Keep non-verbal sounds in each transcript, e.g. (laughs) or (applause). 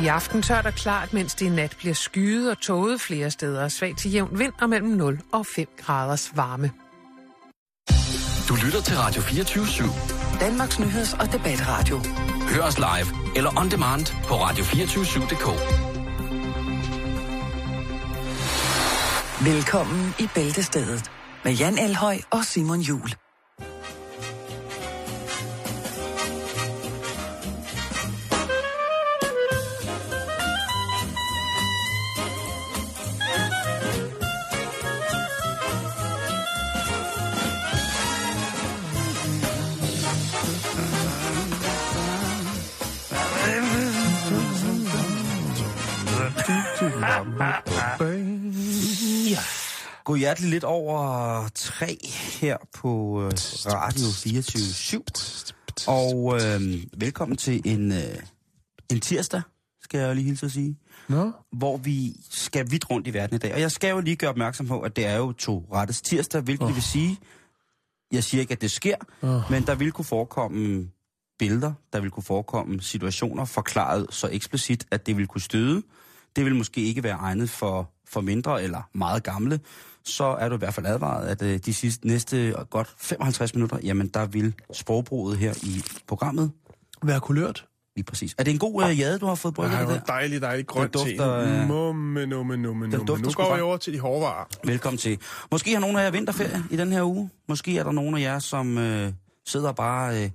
I aften tørt og klart, mens det i nat bliver skyet og tåget flere steder. Svag til jævn vind og mellem 0 og 5 graders varme. Du lytter til Radio 24 /7. Danmarks Nyheds- og Debatradio. Hør os live eller on demand på radio247.dk. Velkommen i Bæltestedet med Jan Elhøj og Simon Jul. God hjertelig lidt over tre her på øh, Radio 24 Og øh, velkommen til en, øh, en tirsdag, skal jeg lige hilse at sige. Nå? Hvor vi skal vidt rundt i verden i dag. Og jeg skal jo lige gøre opmærksom på, at det er jo to rettes tirsdag, hvilket oh. vil sige, jeg siger ikke, at det sker, Oh. men der vil kunne forekomme billeder, der vil kunne forekomme situationer forklaret så eksplicit, at det vil kunne støde. Det vil måske ikke være egnet for, for mindre eller meget gamle. Så er du i hvert fald advaret, at øh, de sidste næste godt 55 minutter, jamen der vil sprogbruget her i programmet Vær kulørt. lige præcis. Er det en god øh, jade, du har fået brygget hvor der? dejligt, dejligt grønt Den te. dufter, øh, Mumme, numme, numme, numme. dufter Nu går vi over til de hårdvarer. Velkommen til. Måske har nogen af jer vinterferie i den her uge. Måske er der nogen af jer, som øh, sidder bare øh,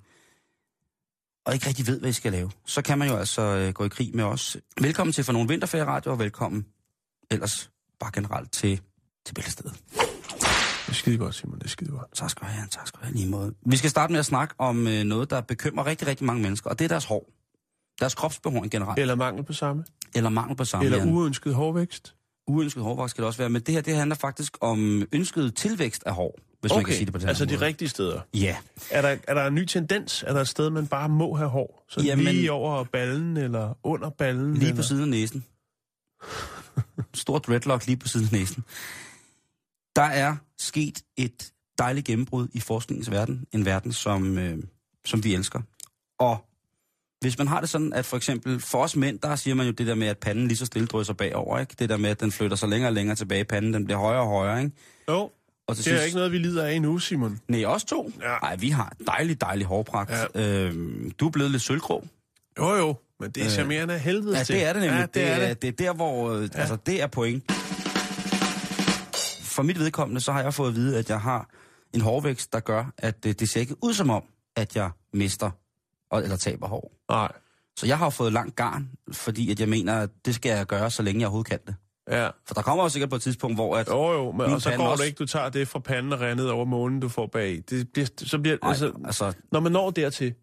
og ikke rigtig ved, hvad I skal lave. Så kan man jo altså øh, gå i krig med os. Velkommen til for nogle vinterferie radio, og velkommen ellers bare generelt til, til Bæltestedet. Det er skide godt, Simon. Det er skide godt. Tak skal du have, tak skal du have lige måde. Vi skal starte med at snakke om øh, noget, der bekymrer rigtig, rigtig mange mennesker, og det er deres hår. Deres kropsbehåring generelt. Eller mangel på samme. Eller mangel på samme. Eller Jan. uønsket hårvækst. Uønsket hårvokst skal det også være, men det her det handler faktisk om ønsket tilvækst af hår, hvis man kan sige det på den altså her de måde. rigtige steder. Ja, Er der, er der en ny tendens? Er der et sted, man bare må have hår? Så Jamen- lige over ballen, eller under ballen? lige eller? på siden af næsen. (laughs) Stor dreadlock lige på siden af næsen. Der er sket et dejligt gennembrud i forskningens verden. En verden, som, øh, som vi elsker. Og hvis man har det sådan, at for eksempel for os mænd, der siger man jo det der med, at panden lige så stille drysser bagover, ikke? Det der med, at den flytter sig længere og længere tilbage, panden den bliver højere og højere, ikke? Jo, Og til det er sidst- ikke noget, vi lider af endnu, Simon. Nej, os to? Ja. Nej, vi har dejlig, dejlig hårpragt. Ja. Øhm, du er blevet lidt sølvgrå. Jo, jo, men det er charmerende af helvede Ja, det er det nemlig. Ja, det, er det. det er der, hvor... Ja. Altså, det er point. For mit vedkommende, så har jeg fået at vide, at jeg har en hårvækst, der gør, at det, det ser ikke ud som om, at jeg mister og- eller taber hår. Nej, Så jeg har fået langt garn, fordi at jeg mener, at det skal jeg gøre, så længe jeg overhovedet kan det. Ja. For der kommer jo sikkert på et tidspunkt, hvor at... Jo, jo, men, og så går også. det ikke, du tager det fra panden og rendet over månen, du får bag. Det, det, så bliver, Ej, altså, altså, når man når dertil,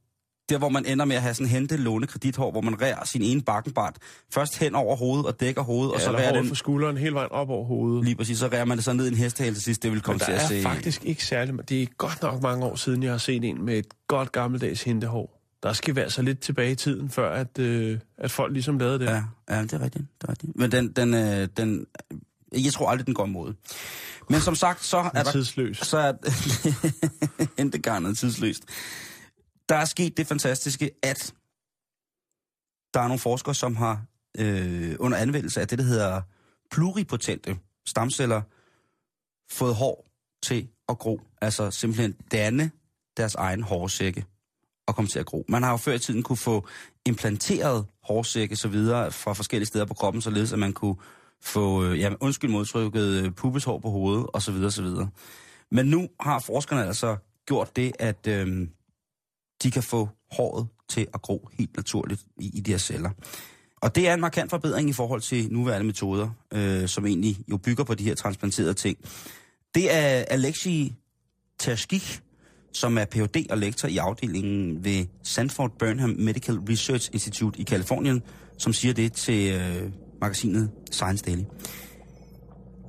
der hvor man ender med at have sådan hente låne kredithår, hvor man rærer sin ene bakkenbart først hen over hovedet og dækker hovedet, og ja, så eller rærer den fra skulderen hele vejen op over hovedet. Lige præcis, så rærer man det så ned i en hestehale til sidst. Det vil komme Men der til at er se... faktisk ikke særlig... Det er godt nok mange år siden, jeg har set en med et godt gammeldags hentehår. Der skal være så lidt tilbage i tiden, før at, øh, at folk ligesom lavede det. Ja, ja, det er rigtigt. Det er rigtigt. Men den, den, øh, den, jeg tror aldrig, den går imod. Men som sagt, så er er der... tidsløs. Så er (laughs) hentegarnet tidsløst. Der er sket det fantastiske, at der er nogle forskere, som har øh, under anvendelse af det, der hedder pluripotente stamceller, fået hår til at gro. Altså simpelthen danne deres egen hårsække og komme til at gro. Man har jo før i tiden kunne få implanteret hårsække så videre fra forskellige steder på kroppen, således at man kunne få, øh, ja, undskyld modtrykket, øh, pubeshår på hovedet og så videre, så videre. Men nu har forskerne altså gjort det, at øh, de kan få håret til at gro helt naturligt i, i de her celler. Og det er en markant forbedring i forhold til nuværende metoder, øh, som egentlig jo bygger på de her transplanterede ting. Det er Alexi Terskik, som er Ph.D. og lektor i afdelingen ved Sanford Burnham Medical Research Institute i Kalifornien, som siger det til øh, magasinet Science Daily.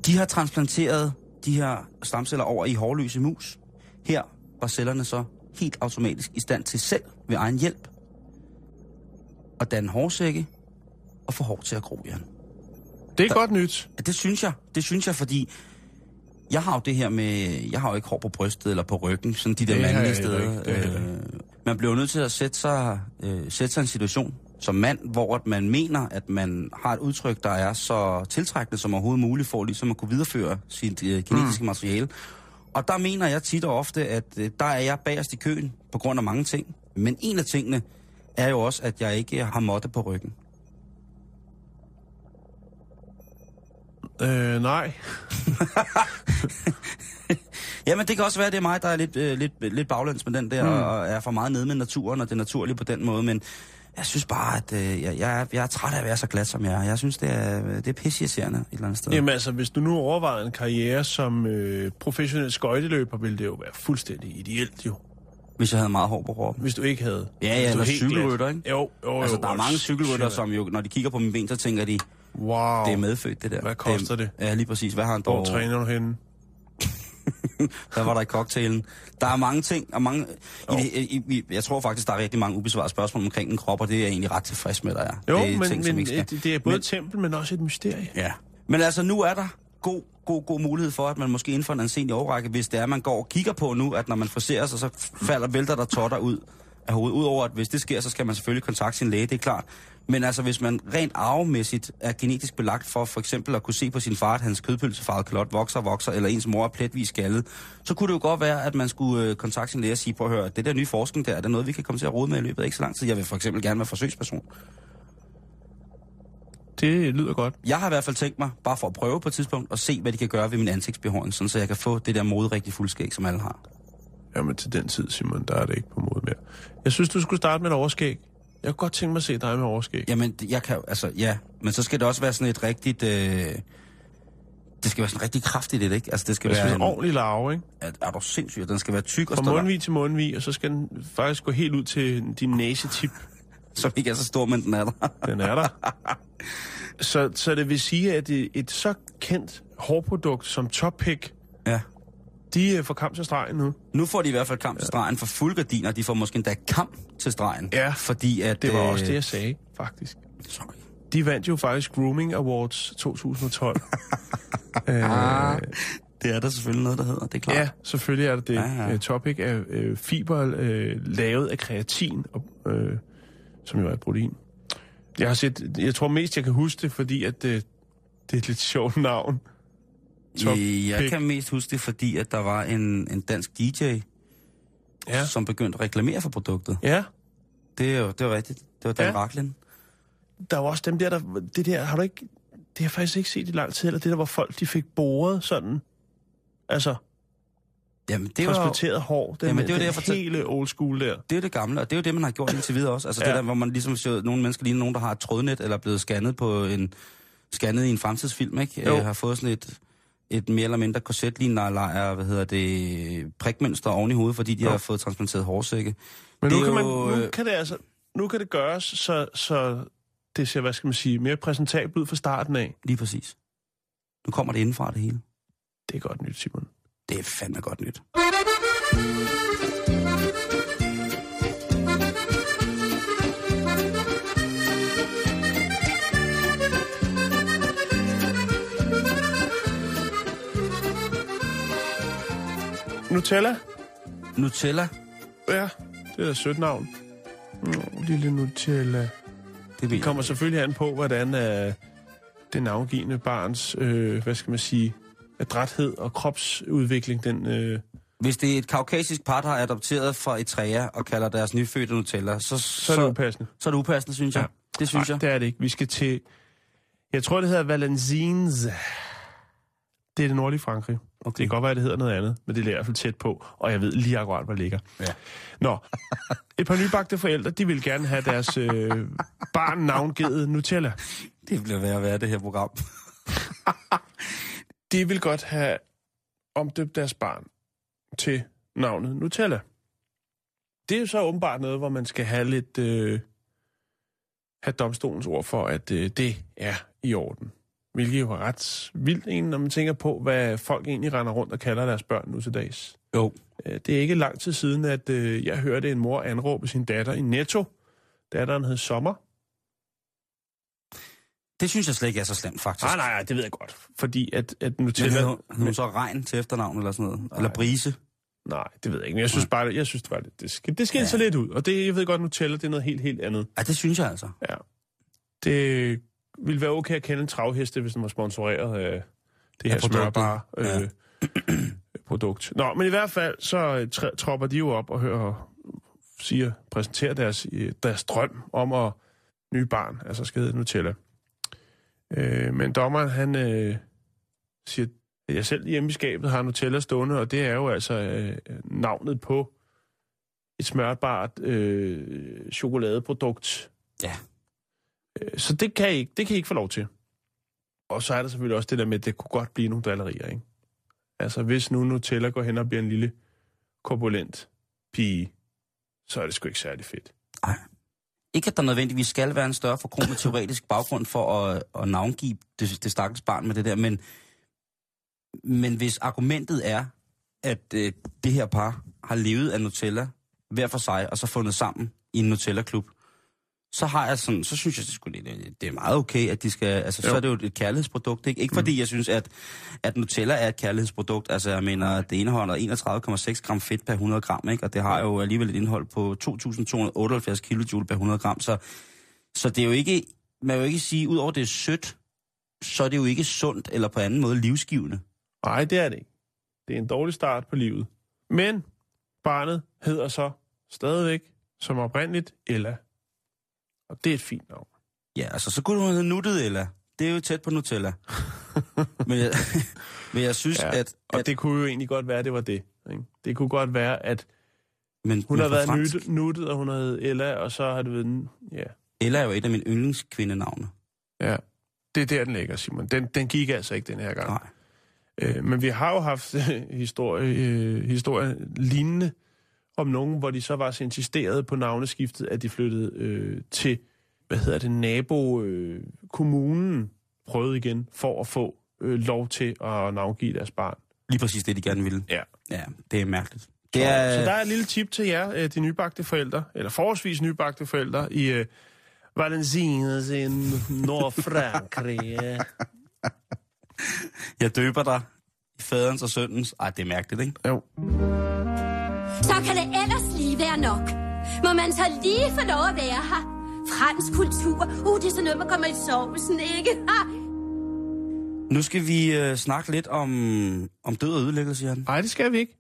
De har transplanteret de her stamceller over i hårløse mus. Her var cellerne så helt automatisk i stand til selv ved egen hjælp at danne hårsække og få hår til at gro igen. Det er godt nyt. Det synes jeg. Det synes jeg, fordi jeg har jo det her med, jeg har jo ikke hår på brystet eller på ryggen, sådan de der mandlige steder. Øh, man bliver jo nødt til at sætte sig, øh, sætte sig en situation, som mand, hvor man mener, at man har et udtryk, der er så tiltrækkende som overhovedet muligt, for ligesom at kunne videreføre sit øh, genetiske mm. materiale. Og der mener jeg tit og ofte, at øh, der er jeg bagerst i køen på grund af mange ting. Men en af tingene er jo også, at jeg ikke har måtte på ryggen. Øh, nej. (laughs) Jamen, det kan også være, det er mig, der er lidt, øh, lidt, lidt baglæns med den der, mm. og er for meget nede med naturen og det naturlige på den måde, men jeg synes bare, at øh, jeg, jeg, er, jeg er træt af at være så glat, som jeg er. Jeg synes, det er, det er pisseirriterende et eller andet sted. Jamen altså, hvis du nu overvejer en karriere som øh, professionel skøjteløber, ville det jo være fuldstændig ideelt jo. Hvis jeg havde meget hår på kroppen. Hvis du ikke havde. Ja, ja, eller er cykelrytter, ikke? Jo, jo, Altså, jo, der er hvor mange cykelrytter, som jo, når de kigger på mine ben, så tænker de, Wow. det er medfødt, det der. Hvad koster det? Ja, lige præcis. Hvad har han Hvor dog? træner du henne? (laughs) Der var der i cocktailen. Der er mange ting, og mange... I, i, i, jeg tror faktisk, der er rigtig mange ubesvarede spørgsmål omkring en krop, og det er jeg egentlig ret tilfreds med, der er. Jo, det er men, ting, som men ikke skal- det, det er både Men- et tempel, men også et mysterie. Ja. Men altså, nu er der god, god, god mulighed for, at man måske inden for en ansenlig overrække, hvis det er, man går og kigger på nu, at når man friserer sig, så falder, vælter der totter ud af hovedet. Udover at hvis det sker, så skal man selvfølgelig kontakte sin læge, det er klart. Men altså, hvis man rent arvemæssigt er genetisk belagt for for eksempel at kunne se på sin far, at hans kødpølsefarvede kalot vokser og vokser, eller ens mor er pletvis skaldet, så kunne det jo godt være, at man skulle øh, kontakte sin læge og sige, prøv at høre, det der nye forskning der, er det noget, vi kan komme til at rode med i løbet af ikke så lang tid? Jeg vil for eksempel gerne være forsøgsperson. Det lyder godt. Jeg har i hvert fald tænkt mig, bare for at prøve på et tidspunkt, at se, hvad de kan gøre ved min ansigtsbehåring, sådan så jeg kan få det der moderigtige fuldskæg, som alle har. Jamen til den tid, Simon, der er det ikke på mod mere. Jeg synes, du skulle starte med et overskæg. Jeg kunne godt tænke mig at se dig med overskæg. Jamen, det- jeg kan altså, ja, men så skal det også være sådan et rigtigt, øh, det skal være sådan rigtig kraftigt, et, ikke? Altså, det skal Jeg synes, være en en, ordentlig larve, ikke? er, er du sindssyg, den skal være tyk og Fra mundvig til mundvig, og så skal den faktisk gå helt ud til din næsetip. (laughs) som ikke er så stor, men den er der. (laughs) Den er der. Så, så det vil sige, at et, et så kendt hårprodukt som Top Pick, ja. De øh, får kamp til stregen nu. Nu får de i hvert fald kamp til stregen for fuld gardiner, de får måske endda kamp til stregen. Ja, fordi at... Det var øh, også det, jeg sagde, faktisk. Sorry. De vandt jo faktisk Grooming Awards 2012. (laughs) øh, Det er der selvfølgelig noget, der hedder, det er klart. ja, selvfølgelig er det det. Ja, Ja, ja. Topic er øh, fiber øh, lavet af kreatin, og, øh, som jo er protein. Jeg har set, jeg tror mest, jeg kan huske det, fordi at det, det er et lidt sjovt navn. Top Øh, Jeg Pick. kan mest huske det, fordi at der var en, en dansk DJ, Ja. som begyndte at reklamere for produktet. Ja, Det er jo det var rigtigt. Det var Dan Ja. Raklin. der var også dem der, der, det der, har du ikke, det har jeg faktisk ikke set i lang tid, eller det der, hvor folk, de fik boret sådan, altså, Jamen, det var jo, transporteret hår, den, Jamen, det var den det, jeg fortalte- hele old school der. det er jo det gamle, og det er jo det, man har gjort indtil videre også. Altså Ja. det der, hvor man ligesom ser nogle mennesker lige nogen, der har et trådnet, eller er blevet scannet på en, scannet i en fremtidsfilm, ikke? Jo. Øh, har fået sådan et, et mere eller mindre korsetlignende lejr, hvad hedder det, prikmønster oven i hovedet, fordi de Jo. har fået transplanteret hårsække. Men Det nu kan, man, jo, nu øh, kan det altså, nu kan det gøres, så, så det ser, hvad skal man sige, mere præsentabelt ud fra starten af. Lige præcis. Nu kommer det indenfra det hele. Det er godt nyt, Simon. Det er fandme godt nyt. Nutella? Nutella, Ja, det er da sødt navn. Mm, lille Nutella. det Det kommer selvfølgelig an på, hvordan uh, det navngivende barns, øh, hvad skal man sige, adræthed og kropsudvikling, den... Øh, Hvis det er et kaukasisk par, der har adopteret fra Eritrea og kalder deres nyfødte Nutella, så, så er det upassende. så er det upassende, synes jeg. Ja. Det synes jeg. det er det ikke. Vi skal til... Jeg tror, det hedder Valenciennes. Det er det nordlige Frankrig. Okay. Det kan godt være, det hedder noget andet, men det er i hvert fald tæt på, og jeg ved lige akkurat, hvor det ligger. Ja. Nå, et par nybagte forældre, de vil gerne have deres øh, barn navngivet Nutella. Det bliver værd at være det her program. (laughs) De vil godt have omdøbt deres barn til navnet Nutella. Det er jo så åbenbart noget, hvor man skal have lidt... Øh, have domstolens ord for, at øh, det er i orden. Hvilket jo er ret vildt, egentlig, når man tænker på, hvad folk egentlig render rundt og kalder deres børn nu til dags. Jo. Øh, Det er ikke lang tid siden, at øh, jeg hørte en mor anråbe sin datter i Netto. Datteren hed Sommer. Det synes jeg slet ikke er så slemt, faktisk. Nej, nej, nej, det ved jeg godt. Fordi at, at Men Nutella... hed hun, hun så regn til efternavn eller sådan noget? Nej. Eller brise? Nej, det ved jeg ikke. Men jeg synes bare, jeg synes, det var lidt, det, skal, det skilte ja. så lidt ud. Og det, jeg ved godt, Nutella, det er noget helt, helt andet. Ja, det synes jeg altså. Ja. Det ville være okay at kende en travheste, hvis den var sponsoreret af det her produktet. smørbare øh, Ja. (clears throat) produkt. Nå, men i hvert fald, så øh, tr- tropper de jo op og hører, siger, præsenterer deres, øh, deres drøm om at nye barn, altså skal hedde Nutella. Øh, men dommeren, han øh, siger, at jeg selv hjemme i skabet har Nutella stående, og det er jo altså øh, navnet på et smørbart øh, chokoladeprodukt. Ja. Øh, Så det kan, I ikke, det kan I ikke få lov til. Og så er der selvfølgelig også det der med, at det kunne godt blive nogle drillerier, ikke? Altså, hvis nu Nutella går hen og bliver en lille korpulent pige, så er det sgu ikke særlig fedt. Ikke at der nødvendigvis skal være en større forkromet teoretisk (laughs) baggrund for at, at navngive det, det stakkels barn med det der, men, men hvis argumentet er, at øh, det her par har levet af Nutella hver for sig, og så fundet sammen i en Nutella-klub, så har jeg sådan, så synes jeg, det, det, det er meget okay, at de skal, altså jo. så er det jo et kærlighedsprodukt, ikke? Ikke fordi jeg synes, at, at Nutella er et kærlighedsprodukt, altså jeg mener, det indeholder 31,6 gram fedt per 100 gram, ikke? Og det har jo alligevel et indhold på 2.278 kJ per 100 gram, så, så det er jo ikke, man vil jo ikke sige, udover det er sødt, så er det jo ikke sundt eller på anden måde livsgivende. Nej, det er det ikke. Det er en dårlig start på livet. Men barnet hedder så stadigvæk som oprindeligt Ella. Og det er et fint navn. Ja, altså så kunne du hedde nuttet, eller det er jo tæt på Nutella. (laughs) men, jeg, (laughs) men jeg synes, Ja, at, Og at det kunne jo egentlig godt være, at det var det. Ikke? Det kunne godt være, at men, hun men har været fransk, nuttet, nuttet, og hun har heddet Ella, og så har det været... Ja, Ella er jo et af mine yndlingskvindenavne. ja. Det er der, den ligger, Simon. Den, den gik altså ikke den her gang. Nej. Øh, men vi har jo haft (laughs) historie, øh, historie lignende om nogen, hvor de så var så insisteret på navneskiftet, at de flyttede øh, til, hvad hedder det, nabo øh, kommunen prøvede igen for at få øh, lov til at navngive deres barn. Lige præcis det, de gerne ville. Ja. Ja, det er mærkeligt. Det Så, er, så der er et lille tip til jer, øh, de nybagte forældre, eller forholdsvis nybagte forældre i øh, Valenciennes i Nordfrankrig. (laughs) Jeg døber dig i faderens og søndens. Ej, det er mærkeligt, ikke? jo. Så kan det ellers lige være nok. Må man så lige få lov at være her? Fransk kultur. Uh, det er sådan noget, man kommer i sovsen, ikke? Ha! Nu skal vi øh, snakke lidt om, om død og ødelæggelse, Jan. Nej, det skal vi ikke.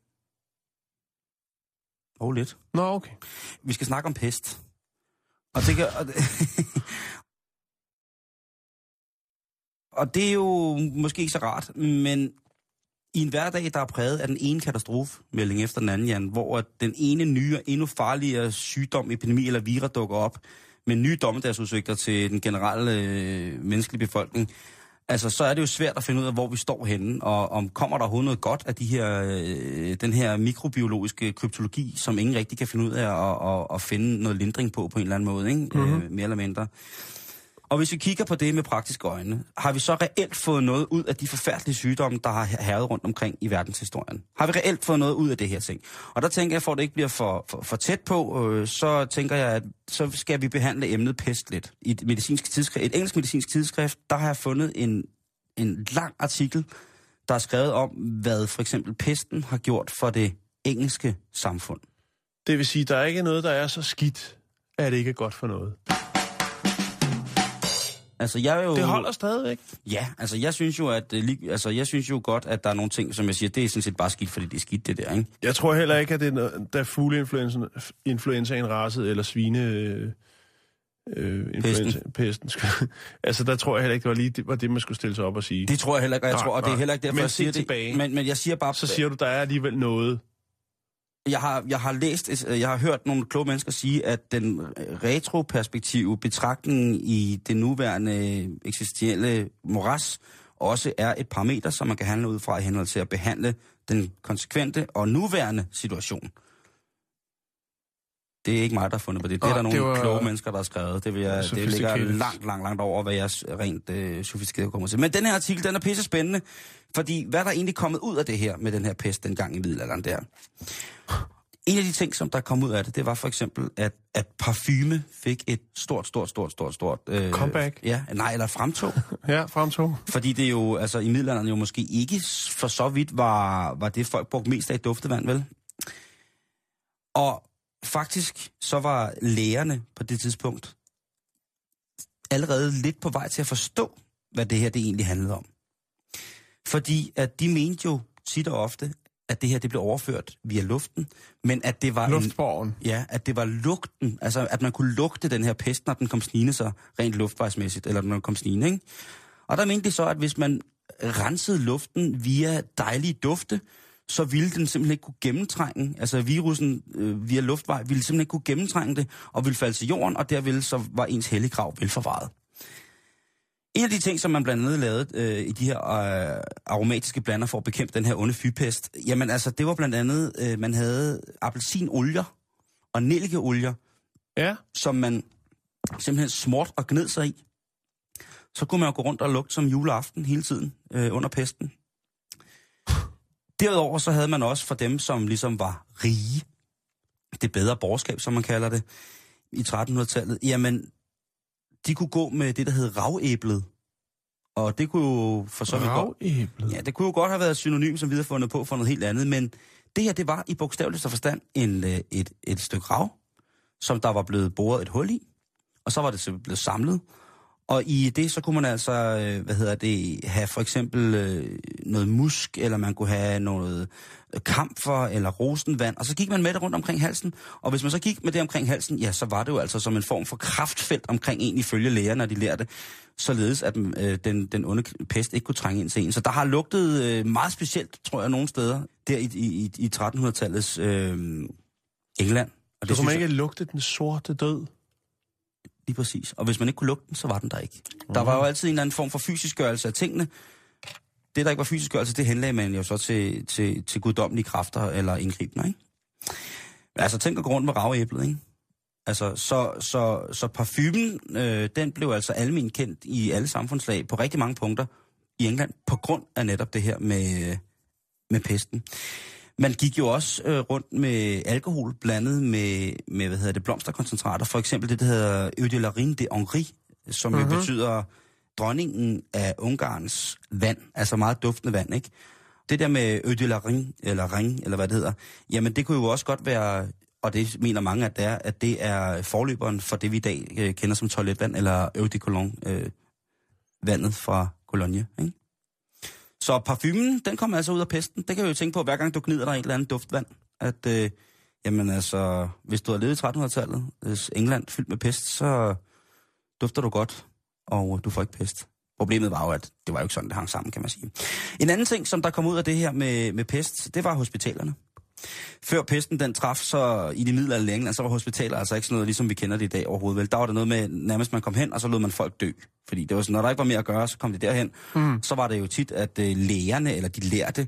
Og lidt. Nå, okay. Vi skal snakke om pest. Og det kan... Og det, (laughs) og det er jo måske ikke så rart, men i en hverdag, der er præget af den ene katastrofemelding efter den anden, Jan, hvor at den ene nye og endnu farligere sygdom, epidemi eller virus dukker op med nye dommedagsudsigter til den generelle øh, menneskelige befolkning, altså så er det jo svært at finde ud af, hvor vi står henne, og om kommer der overhovedet noget godt af de her, øh, den her mikrobiologiske kryptologi, som ingen rigtig kan finde ud af at, at, at finde noget lindring på, på en eller anden måde, ikke? Mm-hmm. Øh, mere eller mindre. Og hvis vi kigger på det med praktiske øjne, har vi så reelt fået noget ud af de forfærdelige sygdomme, der har herret rundt omkring i verdenshistorien? Har vi reelt fået noget ud af det her ting? Og der tænker jeg, for at det ikke bliver for, for, for tæt på, øh, så tænker jeg, at så skal vi behandle emnet pest lidt. I et, medicinsk tidsskrift, et engelsk medicinsk tidsskrift, der har jeg fundet en, en lang artikel, der er skrevet om, hvad for eksempel pesten har gjort for det engelske samfund. Det vil sige, der er ikke noget, der er så skidt, at det ikke er godt for noget. Altså, jeg er jo... Det holder stadigvæk. Ja, altså jeg synes jo, at, øh, lig- altså, jeg synes jo godt, at der er nogle ting, som jeg siger, det er sådan set bare skidt, fordi det er skidt, det der, ikke? Jeg tror heller ikke, at det er da fugleinfluenzaen influenzaen rasede, eller svine... Øh, øh, pesten. pesten. (laughs) altså, der tror jeg heller ikke, det var lige det, var det, man skulle stille sig op og sige. Det tror jeg heller ikke, og jeg Nej, tror, og det er nej. heller ikke derfor, Men jeg siger tilbage. det. Men, men jeg siger bare, Så siger du, der er alligevel noget jeg har, jeg har læst, øh, jeg har hørt nogle kloge mennesker sige, at den øh, retroperspektive betragtning i det nuværende øh, eksistentielle moras også er et parameter, som man kan handle ud fra i henhold til at behandle den konsekvente og nuværende situation. Det er ikke mig, der har fundet på det. Det er der nogle var- kloge mennesker, der har skrevet. Det, vil jeg, det ligger langt, langt, langt over, hvad jeg rent øh, sofistikeret kommer til. Men den her artikel, den er pisse spændende, fordi hvad er der egentlig kommet ud af det her med den her pest dengang i middelalderen der? En af de ting, som der kom ud af det, det var for eksempel, at, at parfume fik et stort, stort, stort, stort, stort... Øh, Comeback? Ja, nej, eller fremtog. (laughs) Ja, fremtog. Fordi det jo, altså i middelalderen jo måske ikke for så vidt var, var det, folk brugte mest af i duftevand, vel? Og faktisk så var lægerne på det tidspunkt allerede lidt på vej til at forstå, hvad det her det egentlig handlede om. Fordi at de mente jo tit og ofte, at det her det blev overført via luften, men at det var en, Luftborgen. ja, at det var lugten, altså at man kunne lugte den her pest, når den kom snigende sig rent luftvejsmæssigt, eller når den kom snigende, ikke? Og der mente de så, at hvis man rensede luften via dejlige dufte, så ville den simpelthen ikke kunne gennemtrænge, altså virusen øh, via luftvej ville simpelthen ikke kunne gennemtrænge det, og ville falde til jorden, og der ville så var ens helliggrav velforvaret. En af de ting, som man blandt andet lavede øh, i de her øh, aromatiske blander for at bekæmpe den her onde fyrpest, jamen altså, det var blandt andet, øh, man havde appelsinolier og nellikeolier, Ja. som man simpelthen smurt og gned sig i. Så kunne man jo gå rundt og lugte som juleaften hele tiden øh, under pesten. Derudover så havde man også for dem, som ligesom var rige, det bedre borgerskab, som man kalder det, i 1300-tallet, jamen, de kunne gå med det, der hed ravæblet. Og det kunne jo for så vidt godt... Ja, det kunne jo godt have været et synonym, som vi havde fundet på for noget helt andet, men det her, det var i bogstaveligste forstand en, øh, et, et stykke rav, som der var blevet boret et hul i, og så var det så blevet samlet. Og i det, så kunne man altså, øh, hvad hedder det, have for eksempel øh, noget musk, eller man kunne have noget øh, kamfer eller rosenvand, og så gik man med det rundt omkring halsen. Og hvis man så gik med det omkring halsen, ja, så var det jo altså som en form for kraftfelt omkring en, ifølge læger, når de lærte, således at øh, den, den onde pest ikke kunne trænge ind til en. Så der har lugtet øh, meget specielt, tror jeg, nogle steder, der i, i, i 1300-tallets øh, England. Og Så kunne man synes jeg- ikke lugte den sorte død. Lige præcis. Og hvis man ikke kunne lugte den, så var den der ikke. Der var jo altid en eller anden form for fysisk gørelse af tingene. Det, der ikke var fysisk gørelse, det henlagde man jo så til, til, til guddommelige kræfter eller indgribende, ikke? Altså, tænk at gå rundt med ravæblet, ikke? Altså, så, så, så parfumen, øh, den blev altså almen kendt i alle samfundslag på rigtig mange punkter i England, på grund af netop det her med, med pesten. Man gik jo også øh, rundt med alkohol blandet med, med hvad hedder det, blomsterkoncentrater. For eksempel det, der hedder Eau de la Reine de Henri, som mm-hmm. jo betyder dronningen af Ungarns vand, altså meget duftende vand, ikke? Det der med Eau de la Reine, eller Ring, eller hvad det hedder, jamen det kunne jo også godt være, og det mener mange, at det er, at det er forløberen for det, vi i dag øh, kender som toiletvand, eller Eau de Cologne, øh, vandet fra Cologne, ikke? Så parfumen, den kommer altså ud af pesten. Det kan vi jo tænke på, hver gang du gnider dig i et eller andet duftvand. At, øh, jamen altså, hvis du har levet i 1300-tallet, øh, England fyldt med pest, så dufter du godt, og øh, du får ikke pest. Problemet var jo, at det var jo ikke sådan, det hang sammen, kan man sige. En anden ting, som der kom ud af det her med, med pest, det var hospitalerne. Før pesten den traf, så i de middelalderlige England, så var hospitaler altså ikke sådan noget, ligesom vi kender det i dag overhovedet. Vel, der var det noget med, nærmest man kom hen, og så lod man folk dø. Fordi det var sådan, når der ikke var mere at gøre, så kom de derhen. Mm. Så var det jo tit, at øh, lægerne, eller de lærte,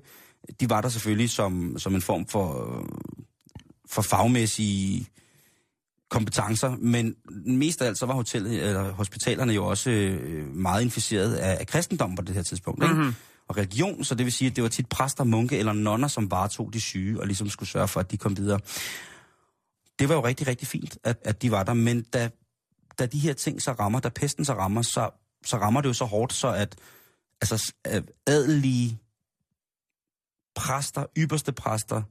de var der selvfølgelig som, som en form for, for fagmæssige kompetencer, men mest af alt så var hotellet, eller hospitalerne jo også øh, meget inficeret af, af kristendom på det her tidspunkt. Ikke? Mm-hmm. Og religion, så det vil sige, at det var tit præster, munke eller nonner, som varetog de syge, og ligesom skulle sørge for, at de kom videre. Det var jo rigtig, rigtig fint, at, at de var der, men da, da de her ting så rammer, da pesten så rammer, så, så rammer det jo så hårdt, så at altså, adelige præster, ypperste præster,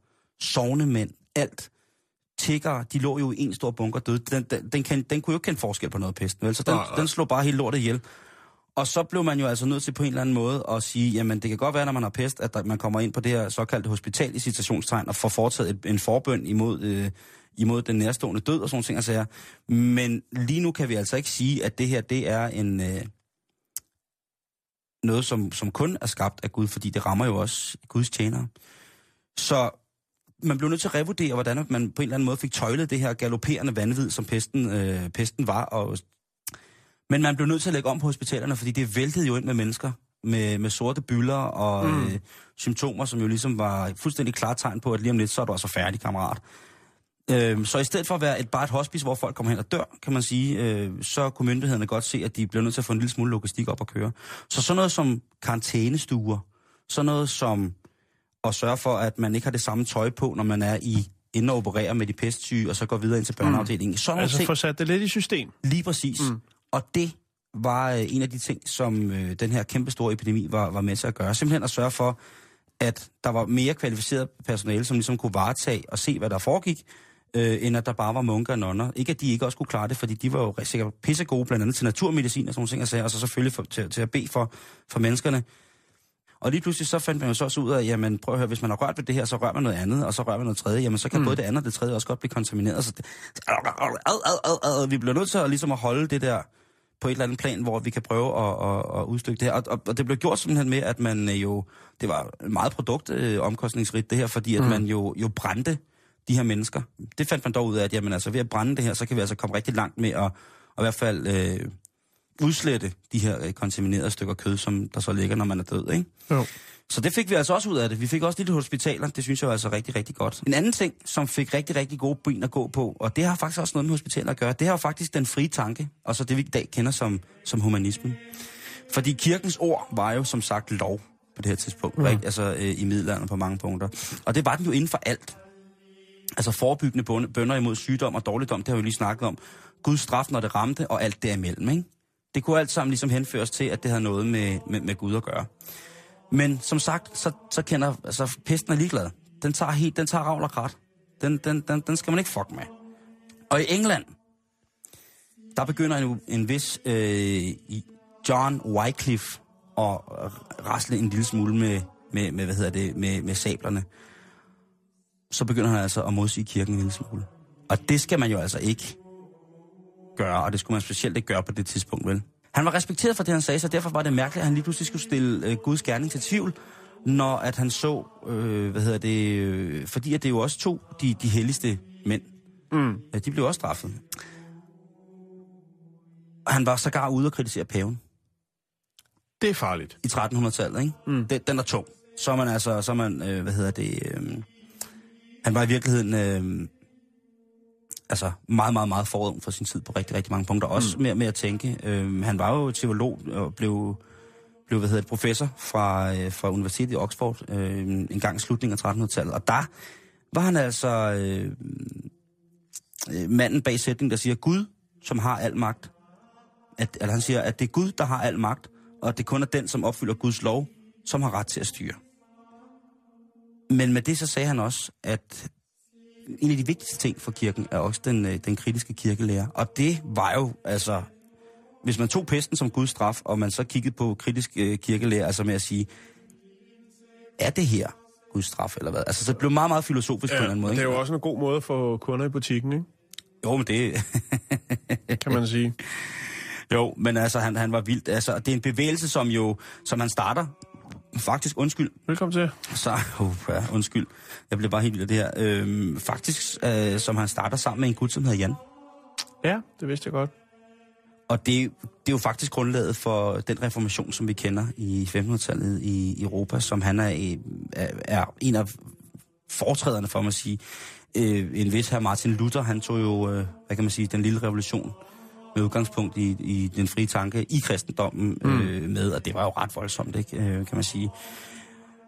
sovnemænd, alt, tiggere, de lå jo i en stor bunker døde. Den, den, den, kan, den kunne jo ikke kende forskel på noget pesten, vel? Så den, Nej, nej. den slog bare helt lortet ihjel. Og så blev man jo altså nødt til på en eller anden måde at sige, jamen det kan godt være, når man har pest, at der, man kommer ind på det her såkaldte hospital i citationstegn og får foretaget et, en forbøn imod, øh, imod den nærstående død og sådan nogle ting. Altså, men lige nu kan vi altså ikke sige, at det her det er en øh, noget, som, som kun er skabt af Gud, fordi det rammer jo også Guds tjenere. Så man blev nødt til at revurdere, hvordan at man på en eller anden måde fik tøjlet det her galopperende vanvid, som pesten, øh, pesten var. Og, men man blev nødt til at lægge om på hospitalerne, fordi det væltede jo ind med mennesker med, med sorte bylder og mm. øh, symptomer, som jo ligesom var fuldstændig klart tegn på, at lige om lidt, så er du altså færdig, kammerat. Øh, så i stedet for at være et, bare et hospice, hvor folk kommer hen og dør, kan man sige, øh, så kunne myndighederne godt se, at de blev nødt til at få en lille smule logistik op at køre. Så sådan noget som karantænestuer, sådan noget som at sørge for, at man ikke har det samme tøj på, når man er i inde og opererer med de pestsyge, og så går videre ind til børneafdelingen. Mm. Sådan nogle Altså ting, få sat det lidt i system. lige præcis. Mm. Og det var øh, en af de ting, som øh, den her kæmpestore epidemi var, var med til at gøre. Simpelthen at sørge for, at der var mere kvalificeret personale, som ligesom kunne varetage og se, hvad der foregik, øh, end at der bare var munker og nonner. Ikke at de ikke også kunne klare det, fordi de var jo sikkert pissegode, blandt andet til naturmedicin og sådan nogle ting, og, sager, og så selvfølgelig for, til, til at bede for, for menneskerne. Og lige pludselig så fandt man jo så også ud af, jamen prøv at høre, hvis man har rørt ved det her, så rører man noget andet, og så rører man noget tredje, jamen så kan mm. både det andet og det tredje også godt blive kontamineret. Så det, ad, ad, ad, ad, vi bliver nødt til at, ligesom at holde det der på et eller andet plan, hvor vi kan prøve at, at, at udstykke det her. Og, og, og det blev gjort simpelthen med, at man øh, jo, det var meget produktomkostningsrigt øh, det her, fordi at mm. man jo, jo brændte de her mennesker. Det fandt man dog ud af, at jamen, altså, ved at brænde det her, så kan vi altså komme rigtig langt med at, at i hvert fald øh, udslette de her øh, kontaminerede stykker kød, som der så ligger, når man er død. Ikke? Jo. Så det fik vi altså også ud af det. Vi fik også lidt hospitaler. Det synes jeg var altså rigtig, rigtig godt. En anden ting, som fik rigtig, rigtig gode ben at gå på, og det har faktisk også noget med hospitaler at gøre, det har faktisk den frie tanke, og så det vi i dag kender som, som humanismen. Fordi kirkens ord var jo som sagt lov på det her tidspunkt, mm. ikke? altså øh, i middelalderen på mange punkter. Og det var den jo inden for alt. Altså forebyggende bønder imod sygdom og dårligdom, det har vi lige snakket om. Guds straf, når det ramte, og alt derimellem, ikke? Det kunne alt sammen ligesom henføres til, at det havde noget med, med, med Gud at gøre. Men som sagt, så, så kender, altså pesten er ligeglad. Den tager helt, den tager ravl og krat. Den, den, den, den skal man ikke fuck med. Og i England, der begynder en, en vis øh, John Wycliffe at rasle en lille smule med, med, med hvad hedder det, med, med sablerne. Så begynder han altså at modsige kirken en lille smule. Og det skal man jo altså ikke gøre, og det skulle man specielt ikke gøre på det tidspunkt, vel? Han var respekteret for det, han sagde, så derfor var det mærkeligt, at han lige pludselig skulle stille øh, Guds gerning til tvivl, når at han så, øh, hvad hedder det, øh, fordi at det jo også to de, de helligste mænd. Mm. Ja, de blev også straffet. Han var sågar ude og kritisere paven. Det er farligt. I 1300-tallet, ikke? Mm. Den, den er tung. Så er man altså, så er man, øh, hvad hedder det, øh, han var i virkeligheden, øh, altså meget, meget, meget forud for sin tid på rigtig, rigtig mange punkter. Også mm. med, med at tænke. Øh, han var jo teolog og blev, blev hvad hedder det, professor fra, øh, fra Universitetet i Oxford øh, en gang i slutningen af 1300-tallet. Og der var han altså øh, øh, manden bag sætningen, der siger, Gud, som har al magt. At, at han siger, at det er Gud, der har al magt, og at det kun er den, som opfylder Guds lov, som har ret til at styre. Men med det så sagde han også, at en af de vigtigste ting for kirken er også den, øh, den kritiske kirkelærer. Og det var jo, altså, hvis man tog pesten som Guds straf, og man så kiggede på kritisk øh, kirkelærer, altså med at sige, er det her Guds straf, eller hvad? Altså, så det blev meget, meget filosofisk ja, på en eller anden måde. det er ikke? jo også en god måde få kunder i butikken, ikke? Jo, men det... (laughs) kan man sige. Jo, men altså, han, han var vildt. Altså, det er en bevægelse, som jo, som han starter faktisk, undskyld. Velkommen til. Så, uh, ja, undskyld. Jeg blev bare helt vild af det her. Øhm, faktisk, øh, som han starter sammen med en gut, som hedder Jan. Ja, det vidste jeg godt. Og det, det er jo faktisk grundlaget for den reformation, som vi kender i 1500-tallet i Europa, som han er, er, er en af foretræderne for, man sige. Øh, en vis her Martin Luther, han tog jo, øh, hvad kan man sige, den lille revolution med udgangspunkt i, i den frie tanke i kristendommen mm. øh, med, og det var jo ret voldsomt, ikke, øh, kan man sige.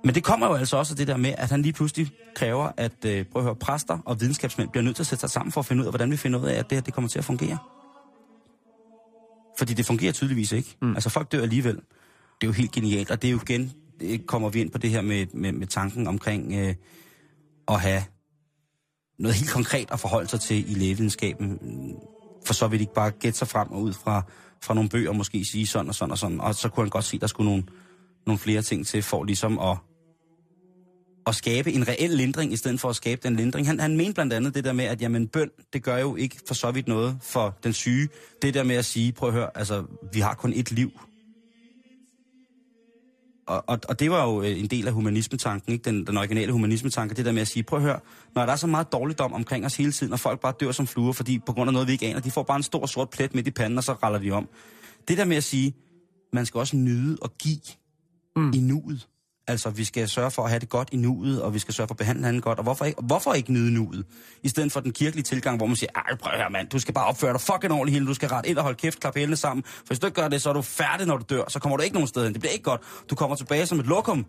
Men det kommer jo altså også det der med, at han lige pludselig kræver, at øh, prøv at høre, præster og videnskabsmænd bliver nødt til at sætte sig sammen for at finde ud af, hvordan vi finder ud af, at det her det kommer til at fungere. Fordi det fungerer tydeligvis ikke. Mm. Altså folk dør alligevel. Det er jo helt genialt, og det er jo igen, det kommer vi ind på det her med, med, med tanken omkring øh, at have noget helt konkret at forholde sig til i lægevidenskaben for så vil de ikke bare gætte sig frem og ud fra, fra nogle bøger, måske sige sådan og sådan og sådan. Og så kunne han godt se, at der skulle nogle, nogle flere ting til, for ligesom at, at skabe en reel lindring, i stedet for at skabe den lindring. Han, han mente blandt andet det der med, at jamen, bøn, det gør jo ikke for så vidt noget for den syge. Det der med at sige, prøv at høre, altså, vi har kun et liv og, og, og det var jo øh, en del af humanismetanken, ikke? Den, den originale humanismetanke, det der med at sige, prøv at høre, når der er så meget dårligdom omkring os hele tiden, og folk bare dør som fluer, fordi på grund af noget, vi ikke aner, de får bare en stor sort plet midt i panden, og så raller vi om. Det der med at sige, man skal også nyde og give mm. i nuet. Altså, vi skal sørge for at have det godt i nuet, og vi skal sørge for at behandle hinanden godt. Og hvorfor ikke, hvorfor ikke nyde nuet? I stedet for den kirkelige tilgang, hvor man siger, ej, prøv her, mand, du skal bare opføre dig fucking ordentligt hele, du skal ret ind og holde kæft, klappe hælene sammen. For hvis du ikke gør det, så er du færdig, når du dør. Så kommer du ikke nogen sted hen. Det bliver ikke godt. Du kommer tilbage som et lokum.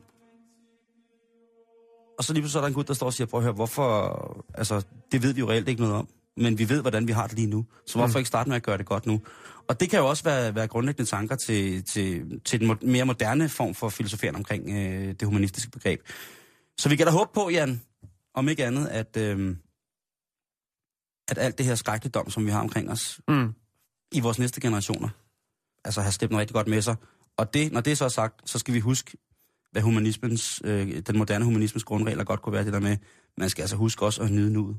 Og så lige pludselig er der en gut, der står og siger, prøv at høre, hvorfor... Altså, det ved vi jo reelt ikke noget om. Men vi ved, hvordan vi har det lige nu. Så hvorfor mm. ikke starte med at gøre det godt nu? Og det kan jo også være, være grundlæggende tanker til, til, til den mere moderne form for filosoferen omkring øh, det humanistiske begreb. Så vi kan da håbe på, Jan, om ikke andet, at, øh, at alt det her skrækkeligdom, som vi har omkring os, Mm. i vores næste generationer, altså har slæbt noget rigtig godt med sig. Og det, når det så er sagt, så skal vi huske, hvad humanismens, øh, den moderne humanismens grundregler godt kunne være det der med, man skal altså huske også at nyde nuet.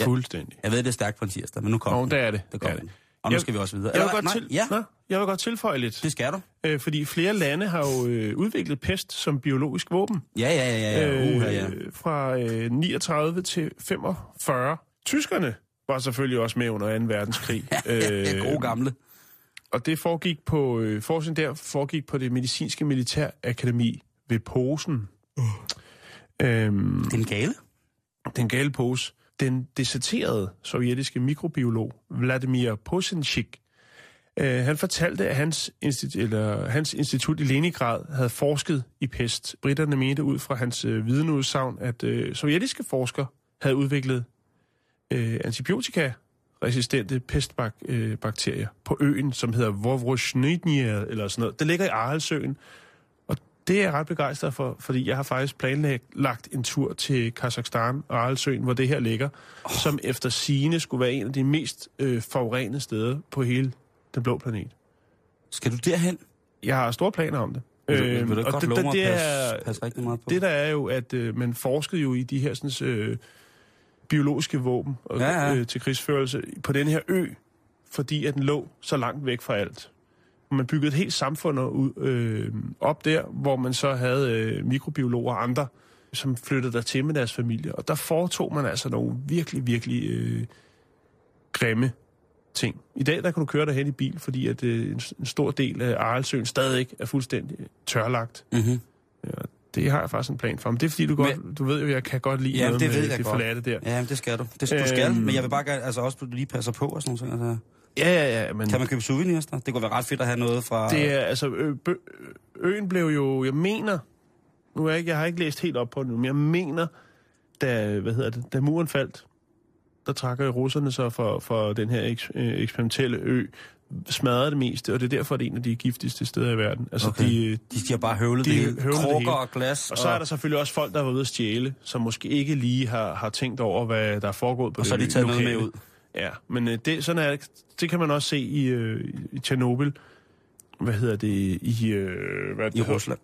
Ja. Fuldstændig. Jeg ved, det er stærkt på en tirsdag, men nu kommer Og den. det er det. Det kommer Ja. den. Og nu Jeg- skal vi også videre. Jeg vil, godt nej, til... Ja, Nå, jeg vil godt tilføje lidt. det skal du. Øh, fordi flere lande har jo øh, udviklet pest som biologisk våben. Ja, ja, ja, ja. ja. Uh, ja. Øh, fra øh, 39 til 45. Tyskerne var selvfølgelig også med under 2. verdenskrig. (laughs) Det er gode gamle. Og det foregik på, øh, forskning der foregik på det medicinske militærakademi ved Posen. Øhm, Den gale? den gale pose. Den deserterede sovjetiske mikrobiolog Vladimir Posenchik, øh, han fortalte, at hans, institut, eller, hans institut i Leningrad havde forsket i pest. Britterne mente ud fra hans øh, vidneudsagn, at øh, sovjetiske forskere havde udviklet øh, antibiotika-resistente pestbakterier øh, på øen, som hedder Vovroshnitnia, eller sådan noget. Det ligger i Aralsøen, det er jeg ret begejstret for, fordi jeg har faktisk planlagt en tur til Kazakhstan og Aralsøen, hvor det her ligger, oh. som efter sine skulle være en af de mest øh, forurenede steder på hele den blå planet. Skal du derhen? Jeg har store planer om det. Vil du, vil du Øhm, og det, mig det, er, passe rigtig meget på? det der er jo, at øh, man forskede jo i de her sådan, øh, biologiske våben og, Ja, ja. Øh, til krigsførelse på den her ø, fordi at den lå så langt væk fra alt. Man byggede et helt samfund ud, øh, op der, hvor man så havde øh, mikrobiologer og andre, som flyttede der til med deres familie. Og der foretog man altså nogle virkelig, virkelig øh, grimme ting. I dag der kan du køre derhen i bil, fordi at øh, en, stor del af Arlsøen stadig er fuldstændig tørlagt. Mm-hmm. Ja, det har jeg faktisk en plan for. Men det er fordi, du, godt, du ved jo, jeg kan godt lide Jamen, noget det med ved jeg det godt. forladte der. Ja, men det skal du. Det, du skal, Øhm. men jeg vil bare gerne, altså også, du lige passer på og sådan noget. Altså, Ja, ja, ja, men kan man købe souvenirs der? Det kunne være ret fedt at have noget fra... det er, altså, ø, bø, øen blev jo, jeg mener, nu er jeg, ikke, jeg har ikke læst helt op på det nu, men jeg mener, da, hvad hedder det, da muren faldt, der trækker russerne så for, for den her eks, øh, eksperimentelle ø, smadrede det meste, og det er derfor, det er en af de giftigste steder i verden. Altså, Okay. de, De, de har bare høvlet De det hele. høvlet det Krukker hele. og glas. og så er der selvfølgelig også folk, der var ude at stjæle, som måske ikke lige har, har tænkt over, hvad der er foregået på og så er det de taget noget med ud. Ja, men øh, det, sådan er det. Det kan man også se i, øh, i Tjernobyl. Hvad hedder det? I, øh, hvad I det? Rusland.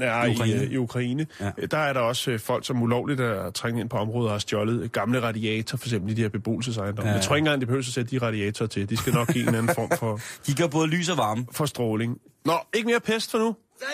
Ja, I i Ukraine. I, øh, Ukraine. Ja. Ja. Der er der også øh, folk, som ulovligt er trængt ind på området og har stjålet gamle radiatorer, for eksempel i de her beboelsesejendomme. Ja. Jeg tror ikke engang, de behøver at sætte de radiatorer til. De skal nok give en eller anden form for, (laughs) De gør både lys og varme. for stråling. Nå, ikke mere pest for nu. Ja,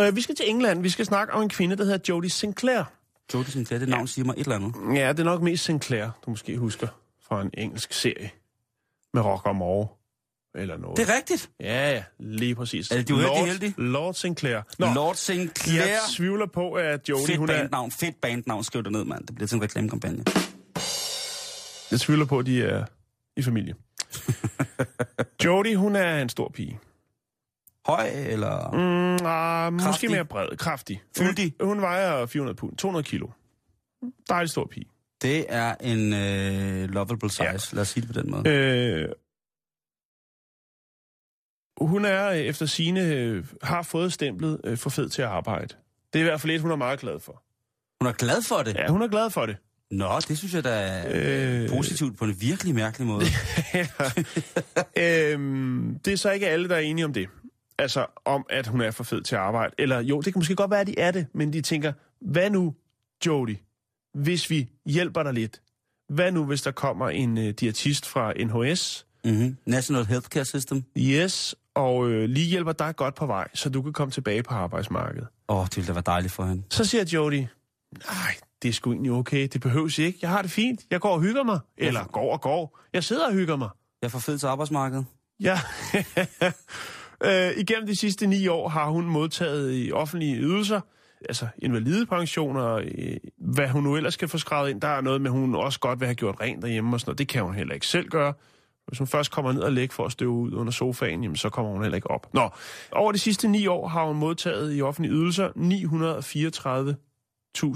øh, vi skal til England. Vi skal snakke om en kvinde, der hedder Jodie Sinclair. Jodie Sinclair, det navn siger mig et eller andet. Ja, det er nok mest Sinclair, du måske husker fra en engelsk serie med Rock og Moore eller noget. Det er rigtigt. Ja, ja, lige præcis. Er det Lord, heldige? Lord Sinclair. Nå, Lord Sinclair. jeg tvivler på, at Jodie, Fedt hun er... bandnavn, fedt bandnavn. Skriv det ned, mand. Det bliver til en reklamekampagne. Jeg tvivler på, at de er i familie. (laughs) Jodie, hun er en stor pige. Høj eller... Mm, ah, måske mere bred, kraftig. Fyldig? Hun, hun vejer 400 pund, 200 kilo. Dejlig stor pige. Det er en øh, lovable size. Ja. Lad os sige det på den måde. Øh, hun er øh, efter sine øh, har fået stemplet øh, for fed til at arbejde. Det er i hvert fald et, hun er meget glad for. Hun er glad for det. Ja, hun er glad for det. Nå, det synes jeg da er Øh. positivt på en virkelig mærkelig måde. (laughs) (laughs) øhm, det er så ikke alle, der er enige om det. Altså om, at hun er for fed til at arbejde. Eller jo, det kan måske godt være, at de er det, men de tænker, hvad nu, Jody, hvis vi hjælper dig lidt? Hvad nu, hvis der kommer en øh, diætist fra NHS, mm-hmm. National Healthcare System. yes, og øh, lige hjælper dig godt på vej, så du kan komme tilbage på arbejdsmarkedet? Åh, oh, det ville da være dejligt for hende. Så siger Jody, nej, det er sgu egentlig okay, det behøves ikke. Jeg har det fint, jeg går og hygger mig. Eller går og går. Jeg sidder og hygger mig. Jeg er for fed til arbejdsmarkedet. Ja. (laughs) øh, igennem de sidste ni år har hun modtaget i offentlige ydelser, altså invalidepensioner, øh, hvad hun nu ellers skal få skrevet ind. Der er noget med, hun også godt vil have gjort rent derhjemme og sådan noget. Det kan hun heller ikke selv gøre. Hvis hun først kommer ned og lægger for at støve ud under sofaen, jamen, så kommer hun heller ikke op. Nå, over de sidste ni år har hun modtaget i offentlige ydelser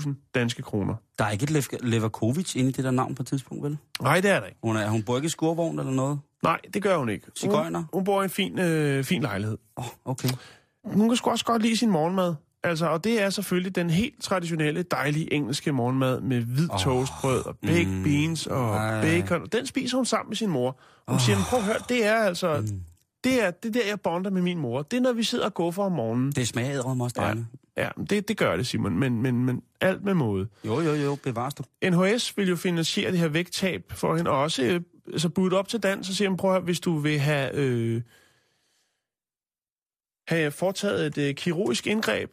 934.000 danske kroner. Der er ikke et Lev- Leverkovic inde i det der navn på et tidspunkt, vel? Nej, det er der ikke. Hun er, hun bor ikke i skurvogn eller noget? Nej, det gør hun ikke. Sigøjner? Hun, hun bor i en fin, øh, fin lejlighed. Oh, okay. Hun kan sgu også godt lide sin morgenmad. Altså, og det er selvfølgelig den helt traditionelle, dejlige engelske morgenmad med hvid oh, toastbrød og baked mm, beans og ej. bacon. Den spiser hun sammen med sin mor. Hun oh, siger, "Men prøv at høre, det er altså... Mm. Det er det er der, jeg bonder med min mor. Det er, når vi sidder og går for om morgenen. Det smager ædret også Ja, dejligt. ja det, det gør det, Simon. Men, men, men alt med måde. Jo, jo, jo, bevares du. NHS vil jo finansiere det her vægttab for hende, og også øh, altså budt op til dans, så siger han, prøv at høre, hvis du vil have, øh, have foretaget et øh, kirurgisk indgreb,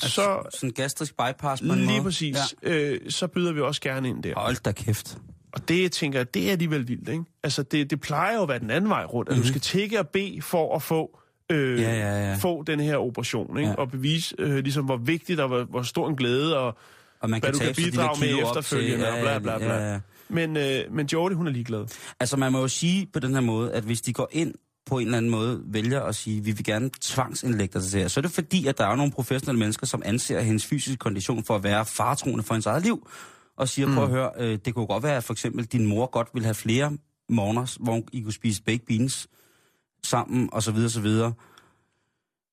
så Altså, sådan en gastrisk bypass på en lige måde. præcis, ja. øh, så byder vi også gerne ind der. Hold da kæft. Og det, jeg tænker, det er alligevel vildt, ikke? Altså, det, det plejer jo at være den anden vej rundt, at mm-hmm. du skal tække og bede for at få, øh, Mhm. Ja, ja, ja. få den her operation, ikke? Ja. Og bevise, øh, ligesom, hvor vigtigt og hvor, hvor stor en glæde, og Og man hvad kan du kan bidrage med efterfølgende, til, og bla bla bla. Ja, ja. Men, øh, men Jordi, hun er ligeglad. Altså, man må jo sige på den her måde, at hvis de går ind på en eller anden måde, vælger at sige, vi vil gerne tvangsindlægge dig til det her, så er det fordi, at der er nogle professionelle mennesker, som anser hendes fysiske kondition for at være fartroende for hendes eget liv, og siger, mm. prøv at høre, øh, det kunne godt være, at for eksempel din mor godt ville have flere morgener, hvor I kunne spise baked beans sammen, og så videre, så videre.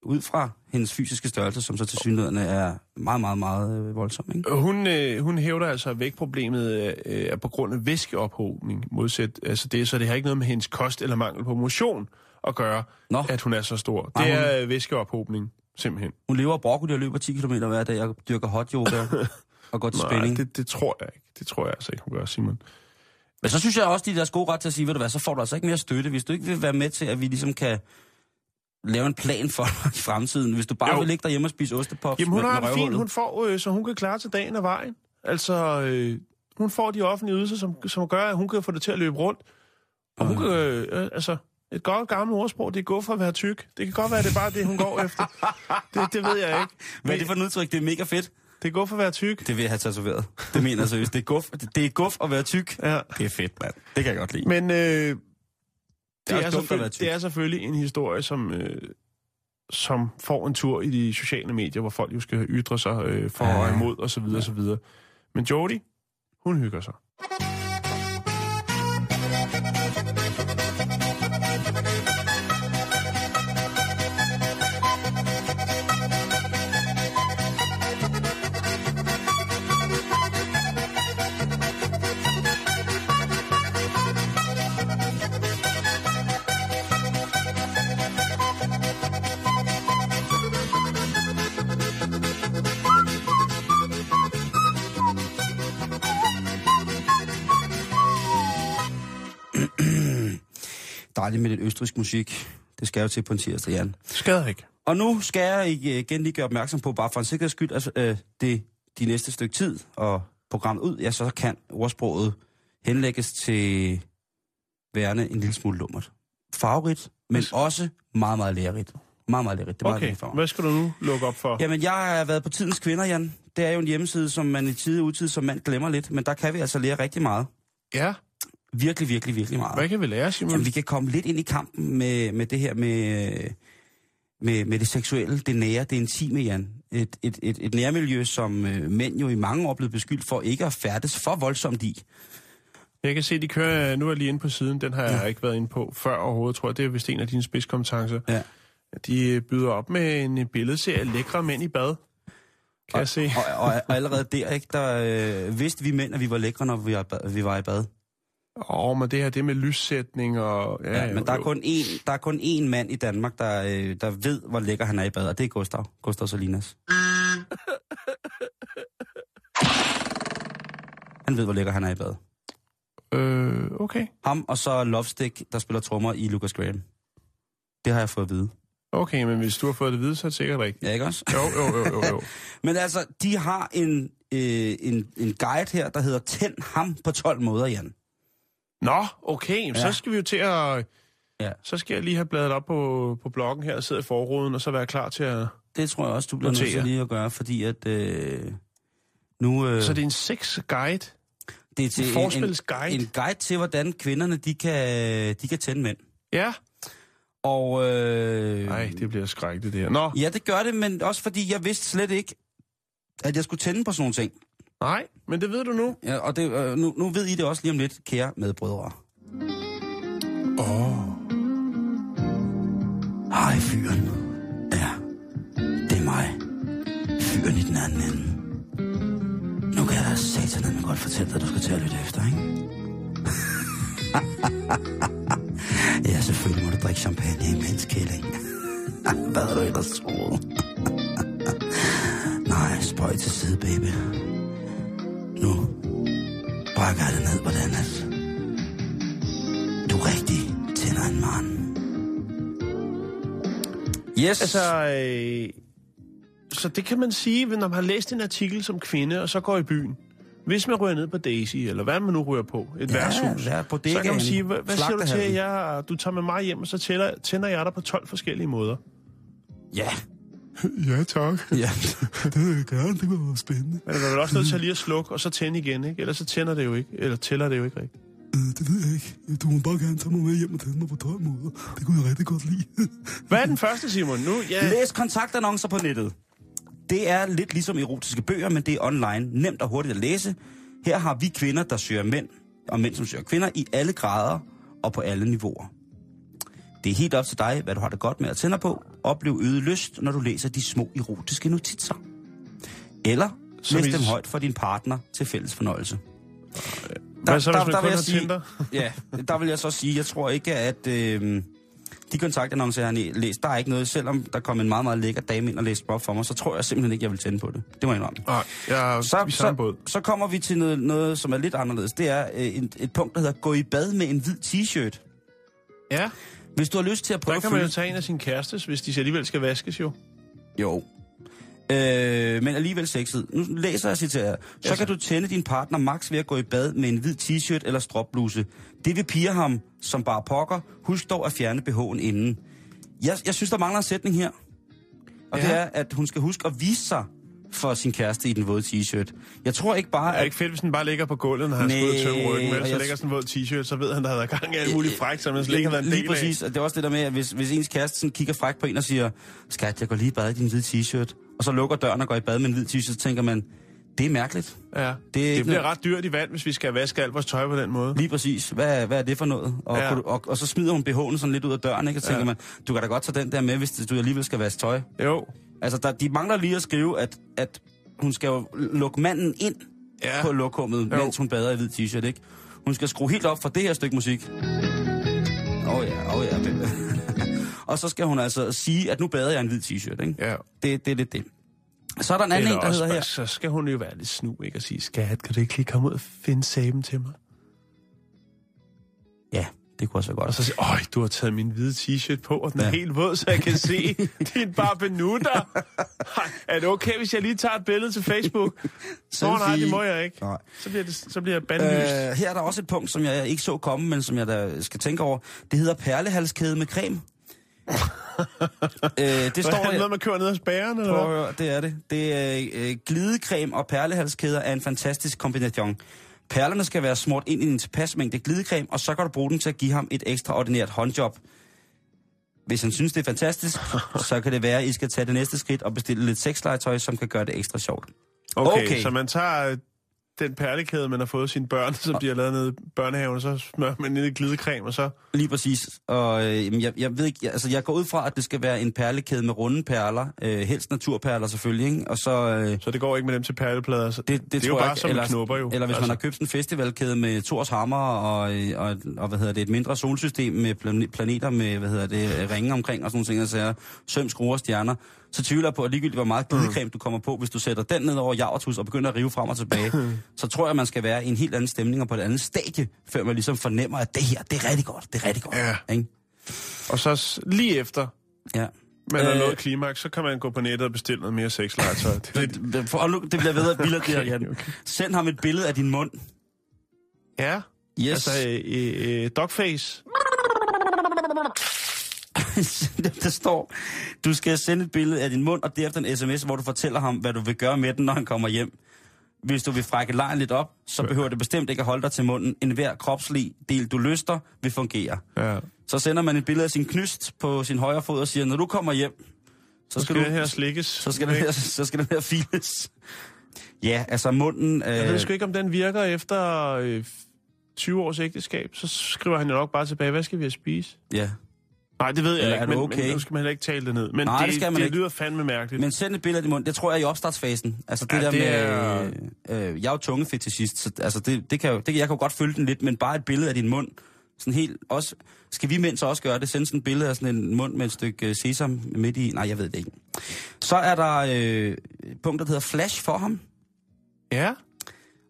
Ud fra hendes fysiske størrelse, som så til synligheden er meget, meget, meget øh, voldsom, ikke? Hun, øh, hun hævder altså, at vægtproblemet øh, er på grund af væskeophobning. Modsat, altså det, så det har ikke noget med hendes kost eller mangel på motion at gøre, Nå. at hun er så stor. Nej, Det hun- er øh, væskeophobning, simpelthen. Hun lever af broccoli og løber 10 km hver dag og dyrker hot yoga (laughs) og går til Nej, spænding. det, det tror jeg ikke. Det tror jeg altså ikke, hun gør, Simon. Men så synes jeg også, de er deres gode ret til at sige, ved du hvad, så får du altså ikke mere støtte, hvis du ikke vil være med til, at vi ligesom kan lave en plan for dig (laughs) i fremtiden. Hvis du bare Jo. vil ligge derhjemme og spise ostepops Jamen, hun med, har med det fint. Hun får, øh, så hun kan klare til dagen og vejen. Altså, øh, hun får de offentlige ydelser, som, som gør, at hun kan få det til at løbe rundt. Og hun kan, øh, øh, altså, et godt gammelt ordsprog, det er gå for at være tyk. Det kan godt være, det er bare det, hun går efter. (laughs) Det, det ved jeg ikke. Hvad er det for et udtryk? Det er mega fedt. Det er for at være tyk. Det vil jeg have tatoveret. Det mener jeg seriøst. Det er guf, det er guf at være tyk. Ja. Det er fedt, mand. Det kan jeg godt lide. Men øh, det, er dumt selvfølgelig, det er selvfølgelig en historie, som, øh, som får en tur i de sociale medier, hvor folk jo skal ytre sig øh, for Ja. og imod osv. Ja. osv. Men Jodie, hun hygger sig. Dejligt med lidt østrisk musik. Det skal jo til på en tirsdag, Jan. Skader ikke. Og nu skal jeg igen lige gøre opmærksom på, bare for en sikkerheds skyld, at øh, det de næste stykke tid og programmet ud, ja, så kan ordsproget henlægges til værende en lille smule lummert. Farverigt, men også meget, meget lærerigt. Meget, meget lærerigt. Det er meget Okay, vigtigt for hvad skal du nu lukke op for? Jamen, jeg har været på Tidens Kvinder, Jan. Det er jo en hjemmeside, som man i tid og utid som mand glemmer lidt, men der kan vi altså lære rigtig meget. Ja, Virkelig, virkelig, virkelig meget. hvad kan vi lære, Simon? Jamen, vi kan komme lidt ind i kampen med, med det her med, med, med det seksuelle, det nære, det intime, Jan. Et, et, et, et nærmiljø, som øh, mænd jo i mange år blevet beskyldt for ikke at færdes for voldsomt i. Jeg kan se, de kører, nu er jeg lige inde på siden, den har jeg ikke været inde på før overhovedet, tror jeg. Det er vist en af dine spidskompetencer. Ja. De øh, byder op med en billedserie lækre mænd i bad. Kan jeg se. Og, og, og allerede der, ikke, der øh, vidste vi mænd, at vi var lækre, når vi var, vi var i bad. Åh, oh, men det her, det med lyssætning og... Ja, jo, men der er, jo. kun én, der er kun én mand i Danmark, der, øh, der ved, hvor lækker han er i bad, og det er Gustav. Gustav Salinas. (laughs) Han ved, hvor lækker han er i bad. Øh, okay. Ham og så Lovestick, der spiller trommer i Lucas Graham. Det har jeg fået at vide. Okay, men hvis du har fået det at vide, så er det sikkert rigtigt. Ja, ikke også? Jo, jo, jo, jo, jo. (laughs) Men altså, de har en, øh, en, en guide her, der hedder Tænd ham på 12 måder, Jan. Nå, okay, ja. så skal vi jo til at... Ja. Så skal jeg lige have bladet op på, på bloggen her og sidde i forruden, og så være klar til at... Det tror jeg også, du bliver nødt til Notere. lige at gøre, fordi at øh, nu... Øh, Så det er en sex guide? Det er til en, Forspilsguide. en, en guide til, hvordan kvinderne de kan, de kan tænde mænd. Ja. Og øh, Nej, det bliver skrækkeligt det her. Nå, ja, det gør det, men også fordi jeg vidste slet ikke, at jeg skulle tænde på sådan nogle ting. Nej, men det ved du nu. Ja, og det, øh, nu, nu ved I det også lige om lidt, kære medbrødre. Åh. Oh. Hej, fyren. Ja, det er mig. Fyren i den anden ende. Nu kan jeg satan med godt fortælle dig, at du skal til at lytte efter, ikke? (laughs) ja, selvfølgelig må du drikke champagne imens, kælling. (laughs) Hvad har du ellers troet? (laughs) Nej, spøj til side, baby. Nu brækker jeg det ned, hvordan at du rigtig tænder en mand. Yes. Altså, øh, så det kan man sige, når man har læst en artikel som kvinde, og så går i byen. Hvis man ryger ned på Daisy, eller hvad man nu ryger på, et Ja, værtshus, ja, så kan man sige, hvad, hvad siger du til, slagterhallen. jeg, du tager med mig hjem, og så tæller, tænder jeg dig på 12 forskellige måder. Ja. Ja, tak. Ja, (laughs) det vil jeg gerne. Det var spændende. Men man er vel også nødt til at lige at slukke, og så tænde igen, ikke? Ellers så tænder det jo ikke, eller tæller det jo ikke rigtigt. Øh, det ved jeg ikke. Du må bare gerne tage mig med hjem og tænde mig på 12 måder. Det kunne jeg rigtig godt lide. (laughs) Hvad er den første, Simon? Nu, ja, Læs kontaktannoncer på nettet. Det er lidt ligesom erotiske bøger, men det er online. Nemt og hurtigt at læse. Her har vi kvinder, der søger mænd, og mænd, som søger kvinder, i alle grader og på alle niveauer. Det er helt op til dig, hvad du har det godt med at tænde på. Oplev øget lyst, når du læser de små erotiske notitser. Eller læs dem højt for din partner til fælles fornøjelse. hvad så, hvis man vil kun jeg sige-? (laughs) Ja, der vil jeg så sige, jeg tror ikke, at øh, de kontaktannoncer, jeg har læst, der er ikke noget, selvom der kom en meget, meget lækker dame ind og læste op for mig, så tror jeg simpelthen ikke, jeg vil tænde på det. Det må jeg indrømme. Nej, jeg er Så, så, så kommer vi til noget, noget, som er lidt anderledes. Det er øh, et, et punkt, der hedder gå i bad med en hvid t-shirt. Ja, Hvis du har lyst til at prøve der kan man jo tage en af sine kærestes, hvis de alligevel skal vaskes jo. Jo. Øh, men alligevel sexet. Nu læser jeg citerer. Så Ja, så. kan du tænde din partner max ved at gå i bad med en hvid t-shirt eller stropbluse. Det vil pige ham som bare pokker. Husk dog at fjerne BH'en inden. Jeg, jeg synes, der mangler en sætning her. Og. Ja. det er, at hun skal huske at vise sig for sin kæreste i den våde t-shirt. Jeg tror ikke bare, Er at... ikke fedt, hvis den bare ligger på gulvet, når han skal ud og tømme ryggen med, og så ligger sådan en våd t-shirt, så ved han, der har været gang i alt muligt fræk, som han slet ikke har været en Lige del præcis. Og det er også det der med, at hvis, hvis ens kæreste sådan kigger fræk på en og siger, skat, jeg går lige i bad i din hvide t-shirt, og så lukker døren og går i bad med en hvid t-shirt, så tænker man, det er mærkeligt. Ja. Det er Det, bliver noget- ret dyrt i vand, hvis vi skal vaske alt vores tøj på den måde. Lige præcis. Hvad, hvad er det for noget? Og, Ja. og, og, og så smider hun BH'en sådan lidt ud af døren, ikke? Og tænker Ja. man, du kan da godt tage den der med, hvis du alligevel skal vaske tøj. Jo. Altså, der, de mangler lige at skrive, at, at hun skal jo lukke manden ind Ja. på lokummet, Jo. mens hun bader i hvid t-shirt, ikke? Hun skal skrue helt op for det her stykke musik. Åh oh, ja, åh oh, ja. (laughs) (laughs) og så skal hun altså sige, at nu bader jeg en hvid t-shirt, ikke? Ja. Det, det er lidt det. Så er der en anden en, der hedder her. Så skal hun jo være lidt snu, ikke? Og sige, skat, kan du ikke lige komme ud og finde saben til mig? Ja, det kunne også være Og godt. så sige, øj, du har taget min hvide t-shirt på, og den er Ja. helt våd, så jeg kan se (laughs) din bare benutter. er det okay, hvis jeg lige tager et billede til Facebook? (laughs) Nå, nej, Selfie. det må jeg ikke. Nej. Så bliver, det, så bliver jeg bandlyst. Øh, her er der også et punkt, som jeg ikke så komme, men som jeg da skal tænke over. Det hedder perlehalskæde med creme. Øh, det Hvad står er det noget, man kører ned hos bæren, eller Prøv at høre, det er det. Det er øh, glidecreme og perlehalskæder er en fantastisk kombination. Perlerne skal være smurt ind i en tilpas mængde glidecreme, og så kan du bruge den til at give ham et ekstraordinært håndjob. Hvis han synes, det er fantastisk, (laughs) så kan det være, at I skal tage det næste skridt og bestille lidt sexlegetøj, som kan gøre det ekstra sjovt. Okay, Okay. så man tager den perlekæde, man har fået sine børn, som de har lavet nede i børnehaven, og så smører man ned i glidecreme, og så... Lige præcis. Og øh, jeg, jeg ved ikke, jeg, altså jeg går ud fra, at det skal være en perlekæde med runde perler. Øh, helst naturperler selvfølgelig, ikke? Og så... Øh, Så det går ikke med dem til perleplader. Så det, det, det er jo jeg bare ikke. som eller, knupper jo. Eller hvis altså. man har købt en festivalkæde med Thors hammer og, øh, og, og, hvad hedder det, et mindre solsystem med plane- planeter med, hvad hedder det, ringe omkring og sådan nogle ting, altså søm, skruer, stjerner, så tvivler jeg på, at ligegyldigt hvor meget glidecreme du kommer på, hvis du sætter den ned over javertus og begynder at rive frem og tilbage, (laughs) så tror jeg, man skal være i en helt anden stemning og på et andet stadie, før man ligesom fornemmer, at det her, det er rigtig godt, det er rigtig godt. Ja. Ikke? Og så lige efter Ja. man har Øh. nået klimaks, så kan man gå på nettet og bestille noget mere sexlegetøj. (laughs) Det. Det, for, det bliver ved at bilde okay, (laughs) Okay, Jan. okay. Send ham et billede af din mund. Ja, Yes. altså øh, øh, dogface. (laughs) der står, du skal sende et billede af din mund, og derefter en sms, hvor du fortæller ham, hvad du vil gøre med den, når han kommer hjem. hvis du vil frække lejen lidt op, så behøver det bestemt ikke at holde dig til munden. En hver kropslig del, du lyster, vil fungere. Ja. Så sender man et billede af sin knyst på sin højre fod og siger, når du kommer hjem, så Så skal, skal du, det her slikkes. så skal, den her, så skal den her files. Ja, altså munden... Jeg ved Øh, sgu ikke, om den virker efter øh, 20 års ægteskab. Så skriver han jo nok bare tilbage, hvad skal vi have spise? ja. Nej, det ved jeg Eller ikke, er men, okay? men nu skal man heller ikke tale det ned. Men Nej, det, det skal man det ikke. lyder fandme mærkeligt. Men send et billede af din mund, det tror jeg er i opstartsfasen. Altså det Ja, der det med... Øh, jeg er jo tungefetishist, så altså det, det kan det, jeg kan jo godt følge den lidt, men bare et billede af din mund. Sådan helt også... Skal vi mænd så også gøre det? Send sådan et billede af sådan en mund med et stykke øh, sesam midt i... Nej, jeg ved det ikke. Så er der øh, punkt, der hedder flash for ham. Ja,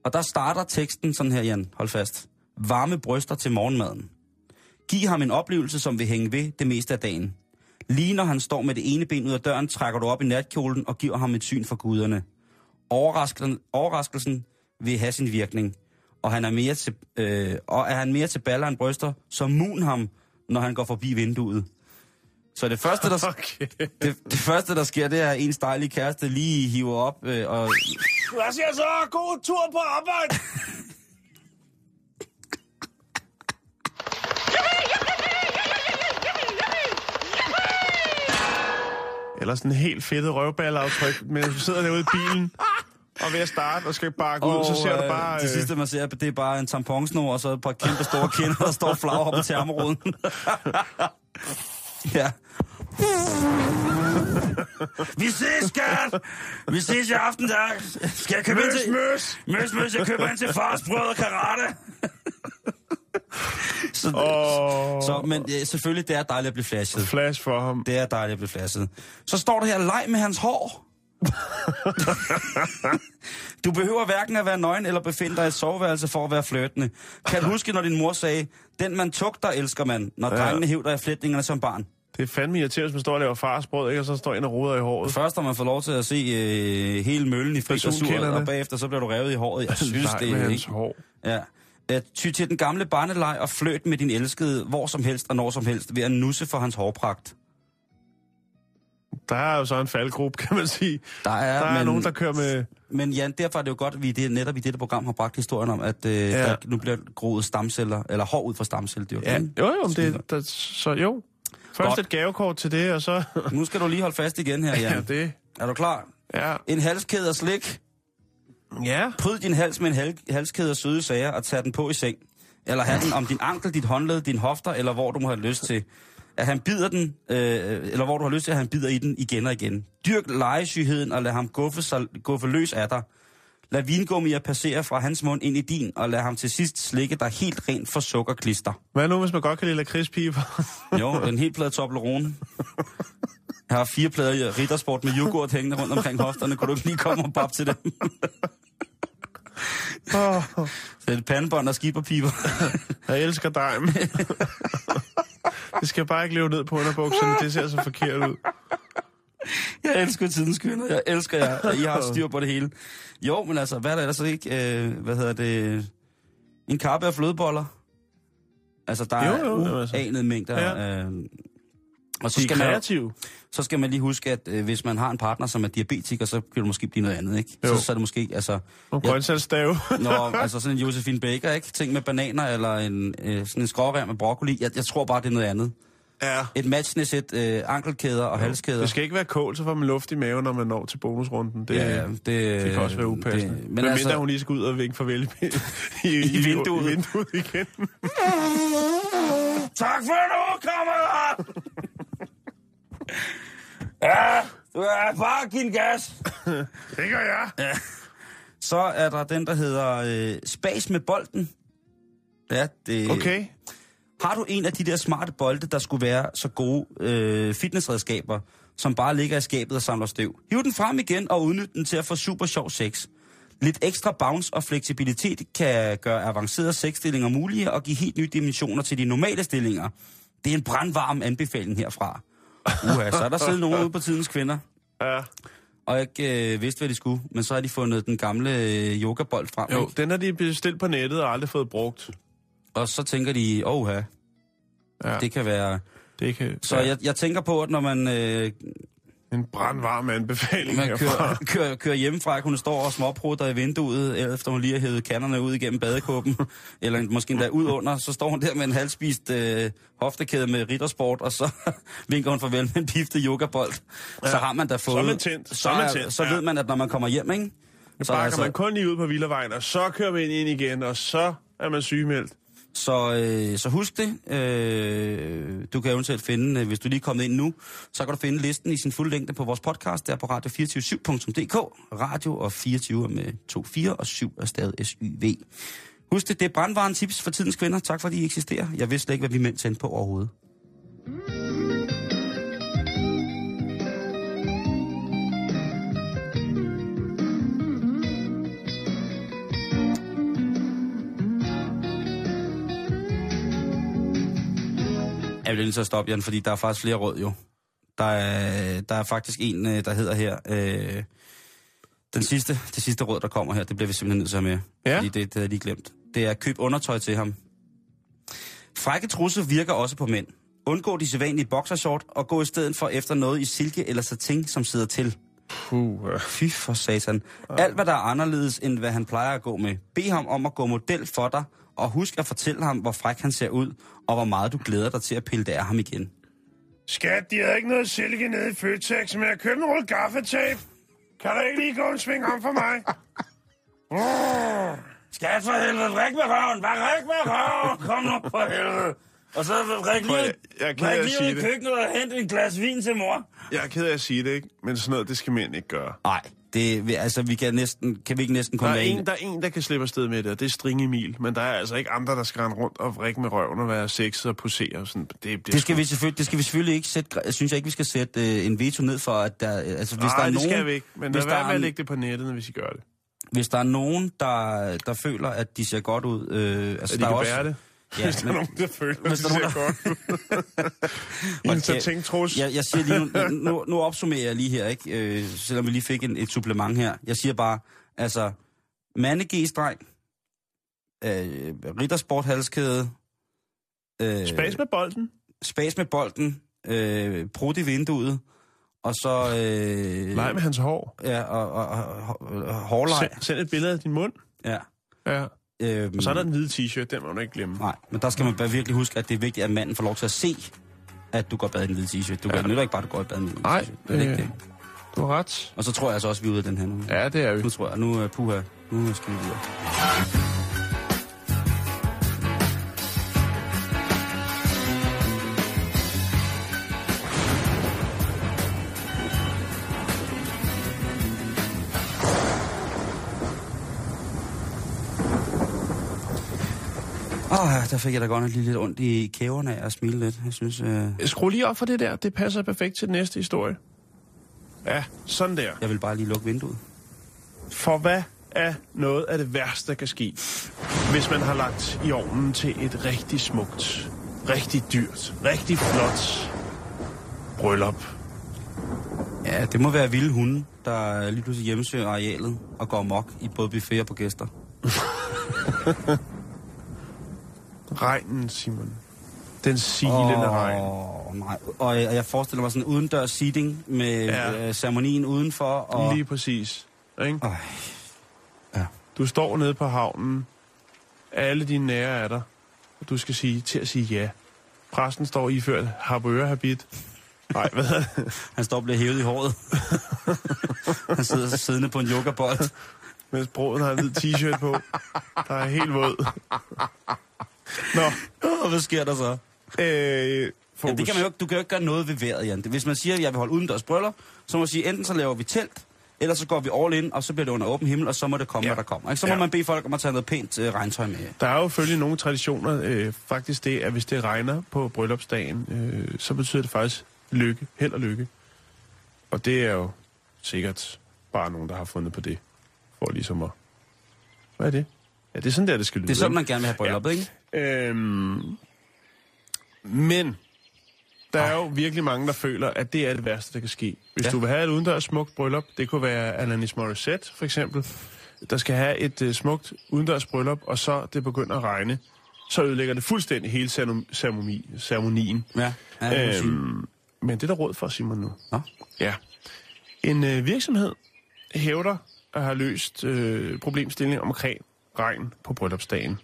Og der starter teksten sådan her, Jan. Hold fast. Varme bryster til morgenmaden. Giv ham en oplevelse, som vil hænge ved det meste af dagen. Lige når han står med det ene ben ud af døren, trækker du op i natkjolen og giver ham et syn for guderne. Overraskelsen, overraskelsen vil have sin virkning. Og, han er mere til, øh, og er han mere til baller end bryster, så mun ham, når han går forbi vinduet. Så det første, der, (laughs) okay. det, det første, der sker, det er, at ens dejlige kæreste lige hiver op øh, og Hvad siger så? God tur på arbejde! (laughs) Eller sådan en helt fedtet røvballaftryk, mens du sidder derude i bilen og ved at starte og skal bakke ud, så ser du øh, bare... Det øh, sidste, man ser, det er bare en tamponsnor, og så et par kæmpe store kinder, der står flag op på termoruden. (laughs) ja. Vi ses, skat! Vi ses i aften, der. Skal jeg købe ind til... Møs, Møs, møs, jeg køber ind til fars brød og karate. Så, Åh. så, men ja, selvfølgelig, det er dejligt at blive flashet. Flash for ham. Det er dejligt at blive flashet. Så står der her, leg med hans hår. (laughs) du behøver hverken at være nøgen eller befinde dig i et soveværelse for at være flirtende. Kan du huske, når din mor sagde, den man tugter, elsker man, når Ja. drengene hævder i flætningerne som barn. Det er fandme irriterende, hvis man står og laver farsbrød, ikke? og så står en og roder i håret. Først har man fået lov til at se øh, hele møllen i frit og bagefter så bliver du revet i håret. Jeg (laughs) synes, Nej, det er ikke... hår. Ja. At ty til den gamle barneleg og fløt med din elskede hvor som helst og når som helst ved at nusse for hans hårpragt. Der er jo så en faldgruppe, (laughs) kan man sige. Der er, Der er men, nogen, der kører med... Men Jan, derfor er det jo godt, at vi det, netop i dette program har bragt historien om, at øh, Ja. der nu bliver groet stamceller, eller hår ud fra stamcelledyr. Ja, ikke? jo, jo, men det, der, så jo. Først Godt. et gavekort til det, og så... Nu skal du lige holde fast igen her, (laughs) Jan. ja, det... Er du klar? Ja. En halskæde af slik. Ja. Pryd din hals med en hal- halskæde af søde sager og tag den på i seng. Eller have den om din ankel, dit håndled, din hofter, eller hvor du må have lyst til. At han bider den, øh, eller hvor du har lyst til, at han bider i den igen og igen. Dyrk legesygheden og lad ham guffe, sig, guffe løs af dig. Lad vingummier passere fra hans mund ind i din, og lad ham til sidst slikke dig helt rent for sukkerklister. Hvad nu, hvis man godt kan lide lakridspiber? (laughs) Jo, en helt plade Toblerone. Jeg har fire plader riddersport med yoghurt hængende rundt omkring hofterne. Kunne du ikke lige komme og bab til dem? Oh, Så et pandebånd og skiberpiber. (laughs) jeg elsker dig. (laughs) det skal bare ikke leve ned på underbukserne. Det ser så forkert ud. Jeg elsker tidens kvinder. Jeg elsker jer. I har styr på det hele. Jo, men altså, hvad er der ellers ikke? Øh, hvad hedder det? En kappe af flødeboller. Altså, der Jo, er jo, jamen altså. uanede mængder. Ja. Øh, og så er skal, man, så skal man lige huske, at øh, hvis man har en partner, som er diabetiker, så kan det måske blive noget andet, ikke? Jo. Så, så er det måske, altså... Nogle Ja. grøntsagsstave. Nå, altså sådan en Josephine Baker, ikke? Ting med bananer, eller en, øh, sådan en skrårem med broccoli. Jeg, jeg tror bare, det er noget andet. ja. Et matchende sæt øh, ankelkæder og halskæder. Det skal ikke være kål, så får man luft i maven, når man når til bonusrunden. Det, Ja, det, det, kan også være upassende. Det, men men mindre altså, hun lige skal ud og vinke farvel i, i, I vinduet. I vinduet igen. tak for nu, kammerat! Ja, du er bare give en gas. Det gør jeg. Så er der den, der hedder øh, Spas med bolden. Ja, det... Okay. Har du en af de der smarte bolde, der skulle være så gode øh, fitnessredskaber, som bare ligger i skabet og samler støv? Hiv den frem igen og udnyt den til at få super sjov sex. Lidt ekstra bounce og fleksibilitet kan gøre avancerede sexstillinger mulige og give helt nye dimensioner til de normale stillinger. Det er en brandvarm anbefaling herfra. Uha, så er der siddet nogen ude på tidens kvinder, Ja. og ikke øh, vidste, hvad de skulle, men så har de fundet den gamle øh, yogabold frem. Jo, ikke? den har de bestilt på nettet og aldrig fået brugt. Og så tænker de, åh Ja, det kan være... det kan... Så ja. jeg, jeg tænker på, at når man... Øh, En brandvarm anbefaling Man kører, (laughs) kører, kører hjemmefra, hun står og småprutter i vinduet, efter hun lige har hævet kanderne ud igennem badekåben, (laughs) eller måske endda ud under, så står hun der med en halvspist øh, hoftekæde med riddersport, og så (laughs) vinker hun farvel med en piftet yogabold. Ja. Så har man da fået... er man tændt. Så Så, er man tændt, så ved man, at når man kommer hjem, ikke? Så bakker man kun lige ud på Villavejen, og så kører man ind igen, og så er man sygemeldt. Så, øh, så husk det. Øh, du kan eventuelt finde, øh, hvis du lige er kommet ind nu, så kan du finde listen i sin fulde længde på vores podcast, der på radio247.dk. Radio og 24 med 2, 4 og 7 er stadig SYV. Husk det, det er brandvaren tips for tidens kvinder. Tak fordi I eksisterer. Jeg vidste slet ikke, hvad vi mænd tændte på overhovedet. Mm. Jeg nødt til at stoppe, Jan, fordi der er faktisk flere råd jo. Der er, der er faktisk en, øh, der hedder her... Øh, den sidste, det sidste råd, der kommer her, det bliver vi simpelthen nødt til at have med. Ja. Fordi det, det havde jeg lige glemt. Det er køb undertøj til ham. Frække trusser virker også på mænd. Undgå de sædvanlige boxershort og gå i stedet for efter noget i silke eller satin, som sidder til. Puh. Fy for satan. Alt, hvad der er anderledes, end hvad han plejer at gå med. Bed ham om at gå model for dig, og husk at fortælle ham, hvor fræk han ser ud, og hvor meget du glæder dig til at pille det af ham igen. Skat, de havde ikke noget silke nede i Føtex, men jeg købte en rulle gaffetape. Kan der ikke lige gå en sving om for mig? (laughs) Skat for helvede, ræk med røven, bare ræk med røven, kom nu på helvede. Og så ræk Prøv, jeg- jeg er ked af at sige det. køkkenet og hente en glas vin til mor. Jeg er ked af at sige det, ikke? Men sådan noget, det skal mænd ikke gøre. Nej, det, altså, vi kan, næsten, kan vi ikke næsten Der komme er, være en, der er en, der kan slippe afsted med det, og det er String Emil. Men der er altså ikke andre, der skal rundt og vrikke med røven og være sexet og posere. Og sådan. Det, det, Det skal, vi selvfølgelig, det skal vi selvfølgelig ikke sætte, jeg synes jeg ikke, vi skal sætte øh, en veto ned for, at der, altså, hvis Nej, der er det nogen, skal vi ikke. Men hvis lad der være med er at lægge det på nettet, hvis I gør det. hvis der er nogen, der, der føler, at de ser godt ud, øh, altså, At de der kan er også, bære det. Ja, hvis der er men- nogen, der føler, hvis det der er ser godt ud. (laughs) Trus. Jeg, jeg siger lige (laughs) nu, nu, nu opsummerer jeg lige her, ikke? Øh, selvom vi lige fik en, et supplement her. Jeg siger bare, altså, mande G-streng, øh, riddersport halskæde, øh, Spas med bolden. spas med bolden, øh, prut i vinduet, og så... Øh, Leg med hans hår. Ja, og, og, og, og hårleg. Send, send et billede af din mund. Ja. Ja. Øhm, Og så er der en hvide t-shirt, den må du ikke glemme. Nej, men der skal man bare virkelig huske, at det er vigtigt, at manden får lov til at se, at du går bad i en hvid t-shirt. Du Ja. ja. ikke bare, at du går i bad i en hvid Nej, t-shirt. Det er ikke øh, det. Du har ret. Og så tror jeg altså også, at vi er ude af den her nu. Ja, det er vi. Nu tror jeg, nu er puha, nu skal vi videre. Åh, oh, der fik jeg da godt nok lige lidt ondt i kæverne af at smile lidt. Jeg synes, øh, Skru lige op for det der. Det passer perfekt til den næste historie. Ja, sådan der. jeg vil bare lige lukke vinduet. For hvad er noget af det værste, der kan ske, hvis man har lagt i ovnen til et rigtig smukt, rigtig dyrt, rigtig flot bryllup? Ja, det må være vilde hunde, der lige pludselig hjemmesøger arealet og går mok i både buffet og på gæster. (laughs) Regnen, Simon. Den silende oh. regn. Nej. Og jeg, jeg forestiller mig sådan en udendørs seating med Ja. øh, ceremonien udenfor. Og... Lige præcis. Ikke? Øj. Ja. Du står nede på havnen. Alle dine nære er der. Og du skal sige til at sige ja. Præsten står iført habit. Nej, hvad hedder (laughs) det? Han står og bliver hævet i håret. (laughs) Han sidder siddende på en yogabold. Mens broden har en hvid t-shirt på. Der er helt våd. Nå, Og hvad sker der så? øh, fokus. Ja, det kan man jo, ikke- du kan jo ikke gøre noget ved vejret, Jan. Hvis man siger, at jeg vil holde udendørs bryllup, så må man sige, enten så laver vi telt, eller så går vi all in, og så bliver det under åben himmel, og så må det komme, Ja. ja. hvad der kommer. Ikke? Så må Ja. ja. man bede folk om at tage noget pænt øh, regntøj med. Der er jo følge nogle traditioner. Øh, faktisk det, at hvis det regner på bryllupsdagen, øh, så betyder det faktisk lykke. Held og lykke. Og det er jo sikkert bare nogen, der har fundet på det. For ligesom at... Hvad er det? Ja, det er sådan der, det skal lyde. Det er sådan, man gerne vil have brylluppet, ikke? Øhm, men der er jo virkelig mange, der føler, at det er det værste, der kan ske. Hvis ja. Du vil have et udendørs smukt bryllup, det kunne være Alanis Morissette for eksempel, der skal have et uh, smukt udendørs bryllup, og så det begynder at regne, så ødelægger det fuldstændig hele ceremoni- ceremoni, ceremonien. Ja, ja det. Øhm, men det er der råd for, Simon, nu. Nå. Ja. En øh, virksomhed hævder at have løst øh, problemstillingen omkring regn på bryllupsdagen.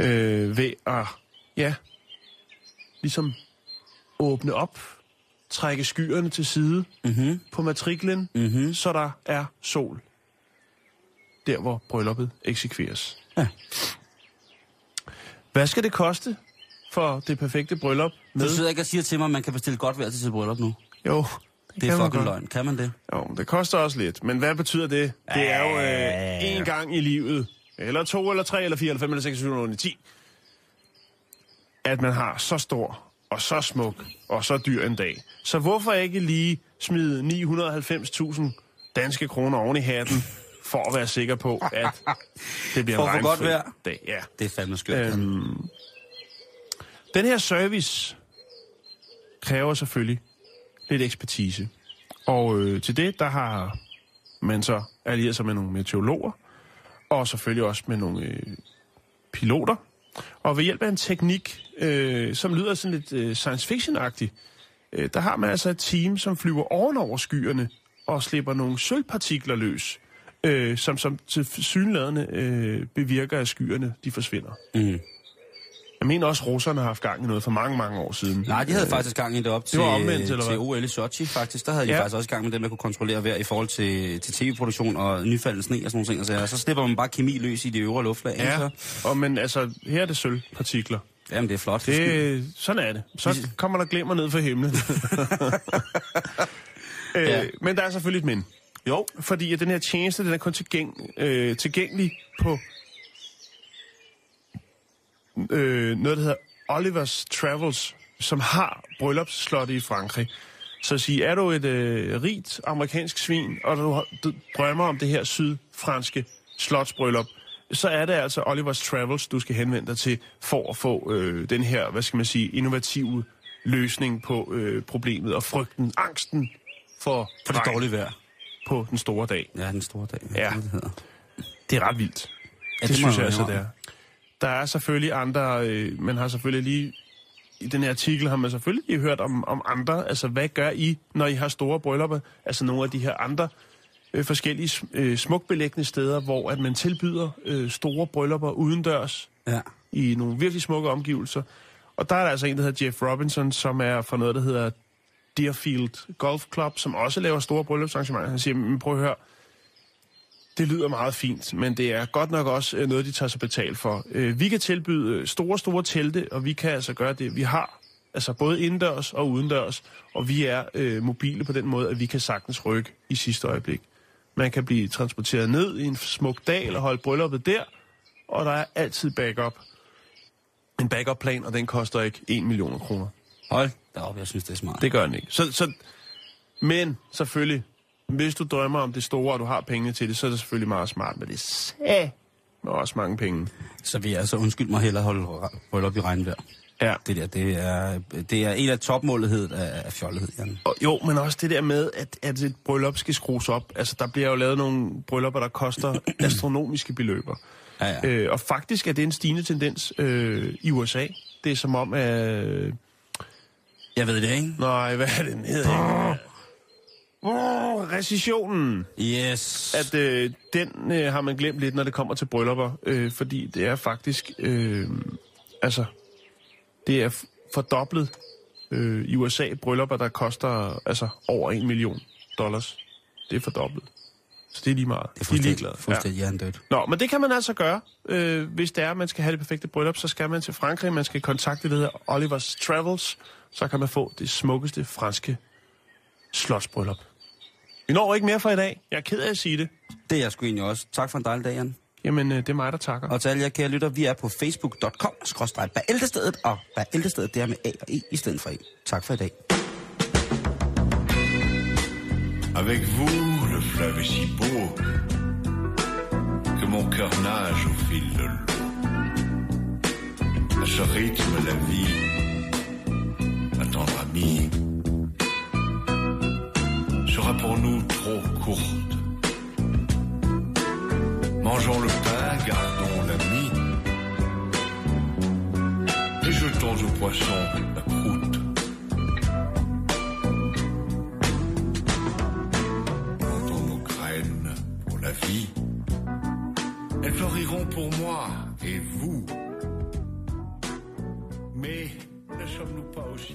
Øh, ved at, ja, ligesom åbne op, trække skyerne til side Mm-hmm. på matriklen, Mm-hmm. så der er sol. Der, hvor brylluppet eksekveres. Ja. Hvad skal det koste for det perfekte bryllup? Du sidder ikke og siger til mig, at man kan bestille godt vejr til sit bryllup nu. Jo, Det kan er fucking løgn. Kan man det? Jo, det koster også lidt. Men hvad betyder det? Det er jo øh, en gang i livet. Eller to, eller tre, eller fire, eller fem, eller seks, eller syv, eller otte, ti. At man har så stor og så smuk og så dyr en dag. Så hvorfor ikke lige smide 990.000 danske kroner oven i hatten, for at være sikker på, at det bliver (laughs) For en godt vejr. dag. Ja. Det er fandme skørt. Øhm, den her service kræver selvfølgelig lidt ekspertise. Og øh, til det, der har man så allieret sig med nogle meteorologer, og selvfølgelig også med nogle øh, piloter. Og ved hjælp af en teknik, øh, som lyder sådan lidt øh, science fiction-agtig, øh, der har man altså et team, som flyver ovenover skyerne og slipper nogle sølvpartikler løs, øh, som, som til synlædende øh, bevirker, at skyerne de forsvinder. Mm. Jeg mener også, at russerne har haft gang i noget for mange, mange år siden. Nej, de havde faktisk gang i det op til, var omvendt, eller til? OL i Sochi, faktisk. Der havde de Ja. faktisk også gang med det at kunne kontrollere vejr i forhold til, til tv-produktion og nyfaldende sne og sådan nogle ting. Så, så slipper man bare kemi løs i de øvre luftlag. ikke? Ja, Så, og men altså, her er det sølvpartikler. jamen, det er flot. Det, sådan er det. Så kommer der glemmer ned fra himlen. (laughs) øh, Ja. Men der er selvfølgelig et men. Jo. Fordi at den her tjeneste, den er kun tilgæng, øh, tilgængelig på øh, noget, der hedder Olivers Travels, som har bryllupsslottet i Frankrig. Så at sige, er du et øh, rigt amerikansk svin, og du, du drømmer om det her sydfranske slotsbryllup, så er det altså Olivers Travels, du skal henvende dig til for at få øh, den her, hvad skal man sige, innovative løsning på øh, problemet og frygten, angsten for, For det dårlige vejr. på den store dag. Ja, den store dag. Ja. Det, det hedder. Det er ret vildt. Ja, det, det synes jeg altså, det er. Der er selvfølgelig andre, øh, man har selvfølgelig lige, i den her artikel har man selvfølgelig lige hørt om, om andre, altså hvad gør I, når I har store bryllupper, altså nogle af de her andre øh, forskellige øh, smukbelæggende steder, hvor at man tilbyder øh, store bryllupper udendørs Ja. i nogle virkelig smukke omgivelser. Og der er der altså en, der hedder Jeff Robinson, som er fra noget, der hedder Deerfield Golf Club, som også laver store bryllupsarrangementer. Han siger, men prøv at høre, det lyder meget fint, men det er godt nok også øh, noget, de tager sig betalt for. Øh, Vi kan tilbyde øh, store, store telte, og vi kan altså gøre det, vi har. Altså både indendørs og udendørs, og vi er øh, mobile på den måde, at vi kan sagtens rykke i sidste øjeblik. Man kan blive transporteret ned i en smuk dal og holde brylluppet der, og der er altid backup. En backup-plan, og den koster ikke 1 million kroner. Hold da op, jeg synes, det er smart. Det gør den ikke. Så, så, men selvfølgelig, hvis du drømmer om det store, og du har pengene til det, så er det selvfølgelig meget smart, men det er også mange penge. Så vi er altså undskyld mig hellere holde bryllup i regnvejr. Ja. Det der, det er, det er en af topmålighed af, af fjollethed, Jan. Og, jo, men også det der med, at, at et bryllup skal skrues op. Altså, der bliver jo lavet nogle bryllupper, der koster (clears throat) astronomiske beløber. Ja, ja. Øh, og faktisk er det en stigende tendens øh, i USA. Det er som om, at... Øh, Jeg ved det, ikke? nej, hvad er det, den hedder? (clears throat) Oh, recessionen. Yes. at øh, den øh, har man glemt lidt, når det kommer til bryllupper, øh, fordi det er faktisk, øh, altså, det er fordoblet øh, i USA bryllupper, der koster altså over en million dollars. Det er fordoblet. Så det er lige meget. det er De er ligeglade. fuldstændig, fuldstændig hjernedødt. Nå, men det kan man altså gøre. Øh, hvis det er, at man skal have det perfekte bryllup, så skal man til Frankrig. Man skal kontakte det, der hedder Olivers Travels. Så kan man få det smukkeste franske slotsbryllup. Vi når ikke mere for i dag. Jeg er ked af at sige det. Det er jeg sgu egentlig også. Tak for en dejlig dag, Jan. Jamen, øh, det er mig, der takker. Og til alle jer kære lytter, vi er på facebook.com, skråstrej bæltestedet, og bæltestedet, det er med A og E i stedet for E. Tak for i dag. Avec vous, le fleuve est si beau que mon cœur nage au fil de l'eau. À ce rythme, la vie, ma tendre amie, sera pour nous trop courte. Mangeons le pain, gardons la l'ami et jetons au poisson la croûte. Plantons nos graines pour la vie, elles fleuriront pour moi et vous. Mais ne sommes-nous pas aussi